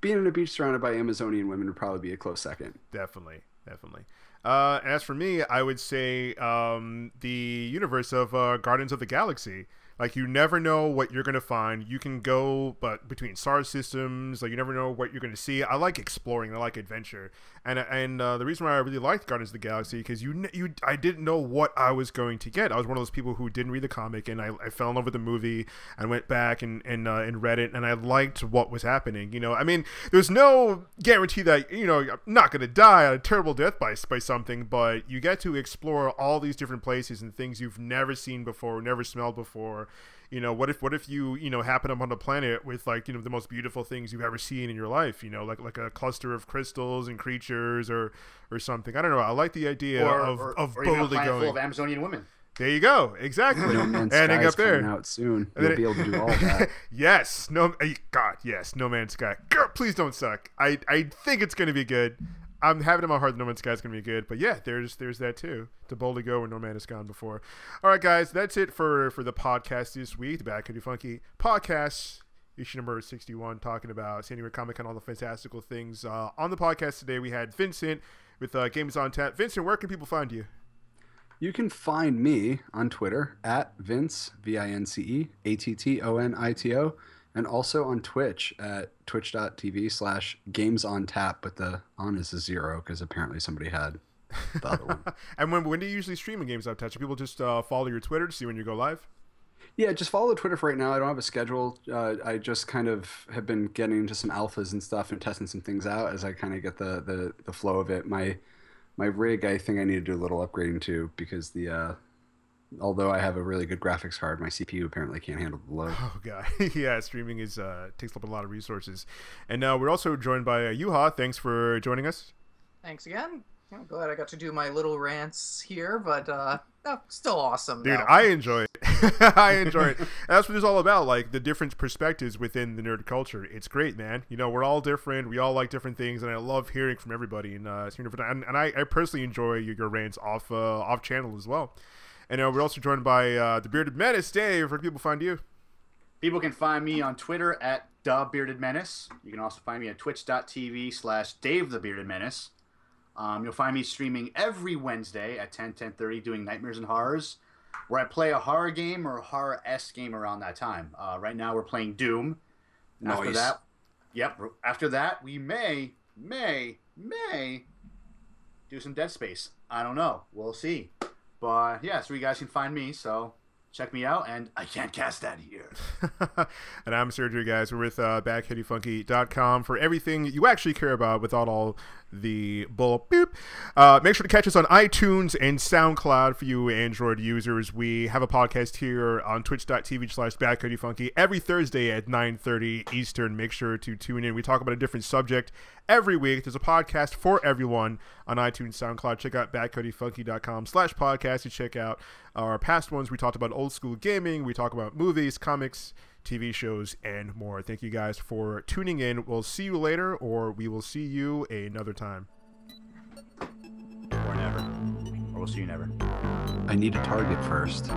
being on a beach surrounded by Amazonian women would probably be a close second.
definitely, definitely. Uh, as for me, I would say um, the universe of uh, Guardians of the Galaxy. Like you never know what you're gonna find. You can go, but between star systems, like you never know what you're gonna see. I like exploring. I like adventure, and and uh, the reason why I really liked Guardians of the Galaxy because you you I didn't know what I was going to get. I was one of those people who didn't read the comic, and I, I fell in love with the movie and went back and and uh, and read it, and I liked what was happening. You know, I mean, there's no guarantee that you know I'm not gonna die a terrible death by by something, but you get to explore all these different places and things you've never seen before, never smelled before you know what if what if you you know happen upon a planet with like you know the most beautiful things you've ever seen in your life you know like like a cluster of crystals and creatures or or something. I don't know. I like the idea
or,
of
or,
of
or even a
boldly going
full of Amazonian women.
there you go. Exactly.
No Man's
ending
Sky
up
is coming
there
out soon.
And
You'll be able to do all that.
yes. No eh, god yes. No man's sky. Girl, please don't suck. I i think it's gonna be good i'm having in my heart that no man's sky is gonna be good but yeah there's there's that too. To boldly go where no man has gone before. All right guys that's it for for the podcast this week the bad Kitty funky podcast issue number 61 talking about san diego comic-con all the fantastical things uh, on the podcast today. We had vincent with uh, games on tap. Vincent where can people find you?
You can find me on Twitter at Vince V I N C E A T T O N I T O, and also on Twitch at twitch.tv slash games on tap, but the on is a zero because apparently somebody had the other one.
and when, when do you usually stream in games on tap? Do people just uh, follow your twitter to see when you go live
Yeah, just follow Twitter for right now. I don't have a schedule. Uh, I just kind of have been getting into some alphas and stuff and testing some things out as I kind of get the, the, the flow of it. My my rig, I think I need to do a little upgrading to because the uh, although I have a really good graphics card, my CPU apparently can't handle the load.
Oh god, yeah, streaming is uh, takes up a lot of resources, and uh, we're also joined by uh, Yuha. Thanks for joining us.
Thanks again. I'm glad I got to do my little rants here, but uh, no, still awesome.
Dude,
though.
I enjoy it. I enjoy it. And that's what it's all about, like the different perspectives within the nerd culture. It's great, man. You know, we're all different. We all like different things, and I love hearing from everybody. And uh, and, and I, I personally enjoy your, your rants off uh, off channel as well. And uh, we're also joined by uh, the bearded menace, Dave. Where do people find you?
People can find me on Twitter at the Bearded Menace. You can also find me at twitch.tv slash Dave the Bearded Menace. Um, you'll find me streaming every Wednesday at 10, 10.30 doing Nightmares and Horrors, where I play a horror game or a horror-esque game around that time. Uh, right now we're playing Doom. After that, yep. After that, we may, may, may do some Dead Space. I don't know. We'll see. But yeah, so you guys can find me. So check me out. And I can't cast that here.
and I'm Sergio, guys. We're with uh, for everything you actually care about without all the bull boop. Uh, make sure to catch us on iTunes and SoundCloud for you Android users. We have a podcast here on twitch.tv slash badkittyfunky every Thursday at 9.30 Eastern. Make sure to tune in. We talk about a different subject every week. There's a podcast for everyone on iTunes, SoundCloud. Check out badkittyfunky.com slash podcast to check out our past ones. We talked about old school gaming. We talk about movies, comics, TV shows, and more. Thank you guys for tuning in. We'll see you later, or we will see you another time.
Or never. Or we'll see you never.
I need a target first.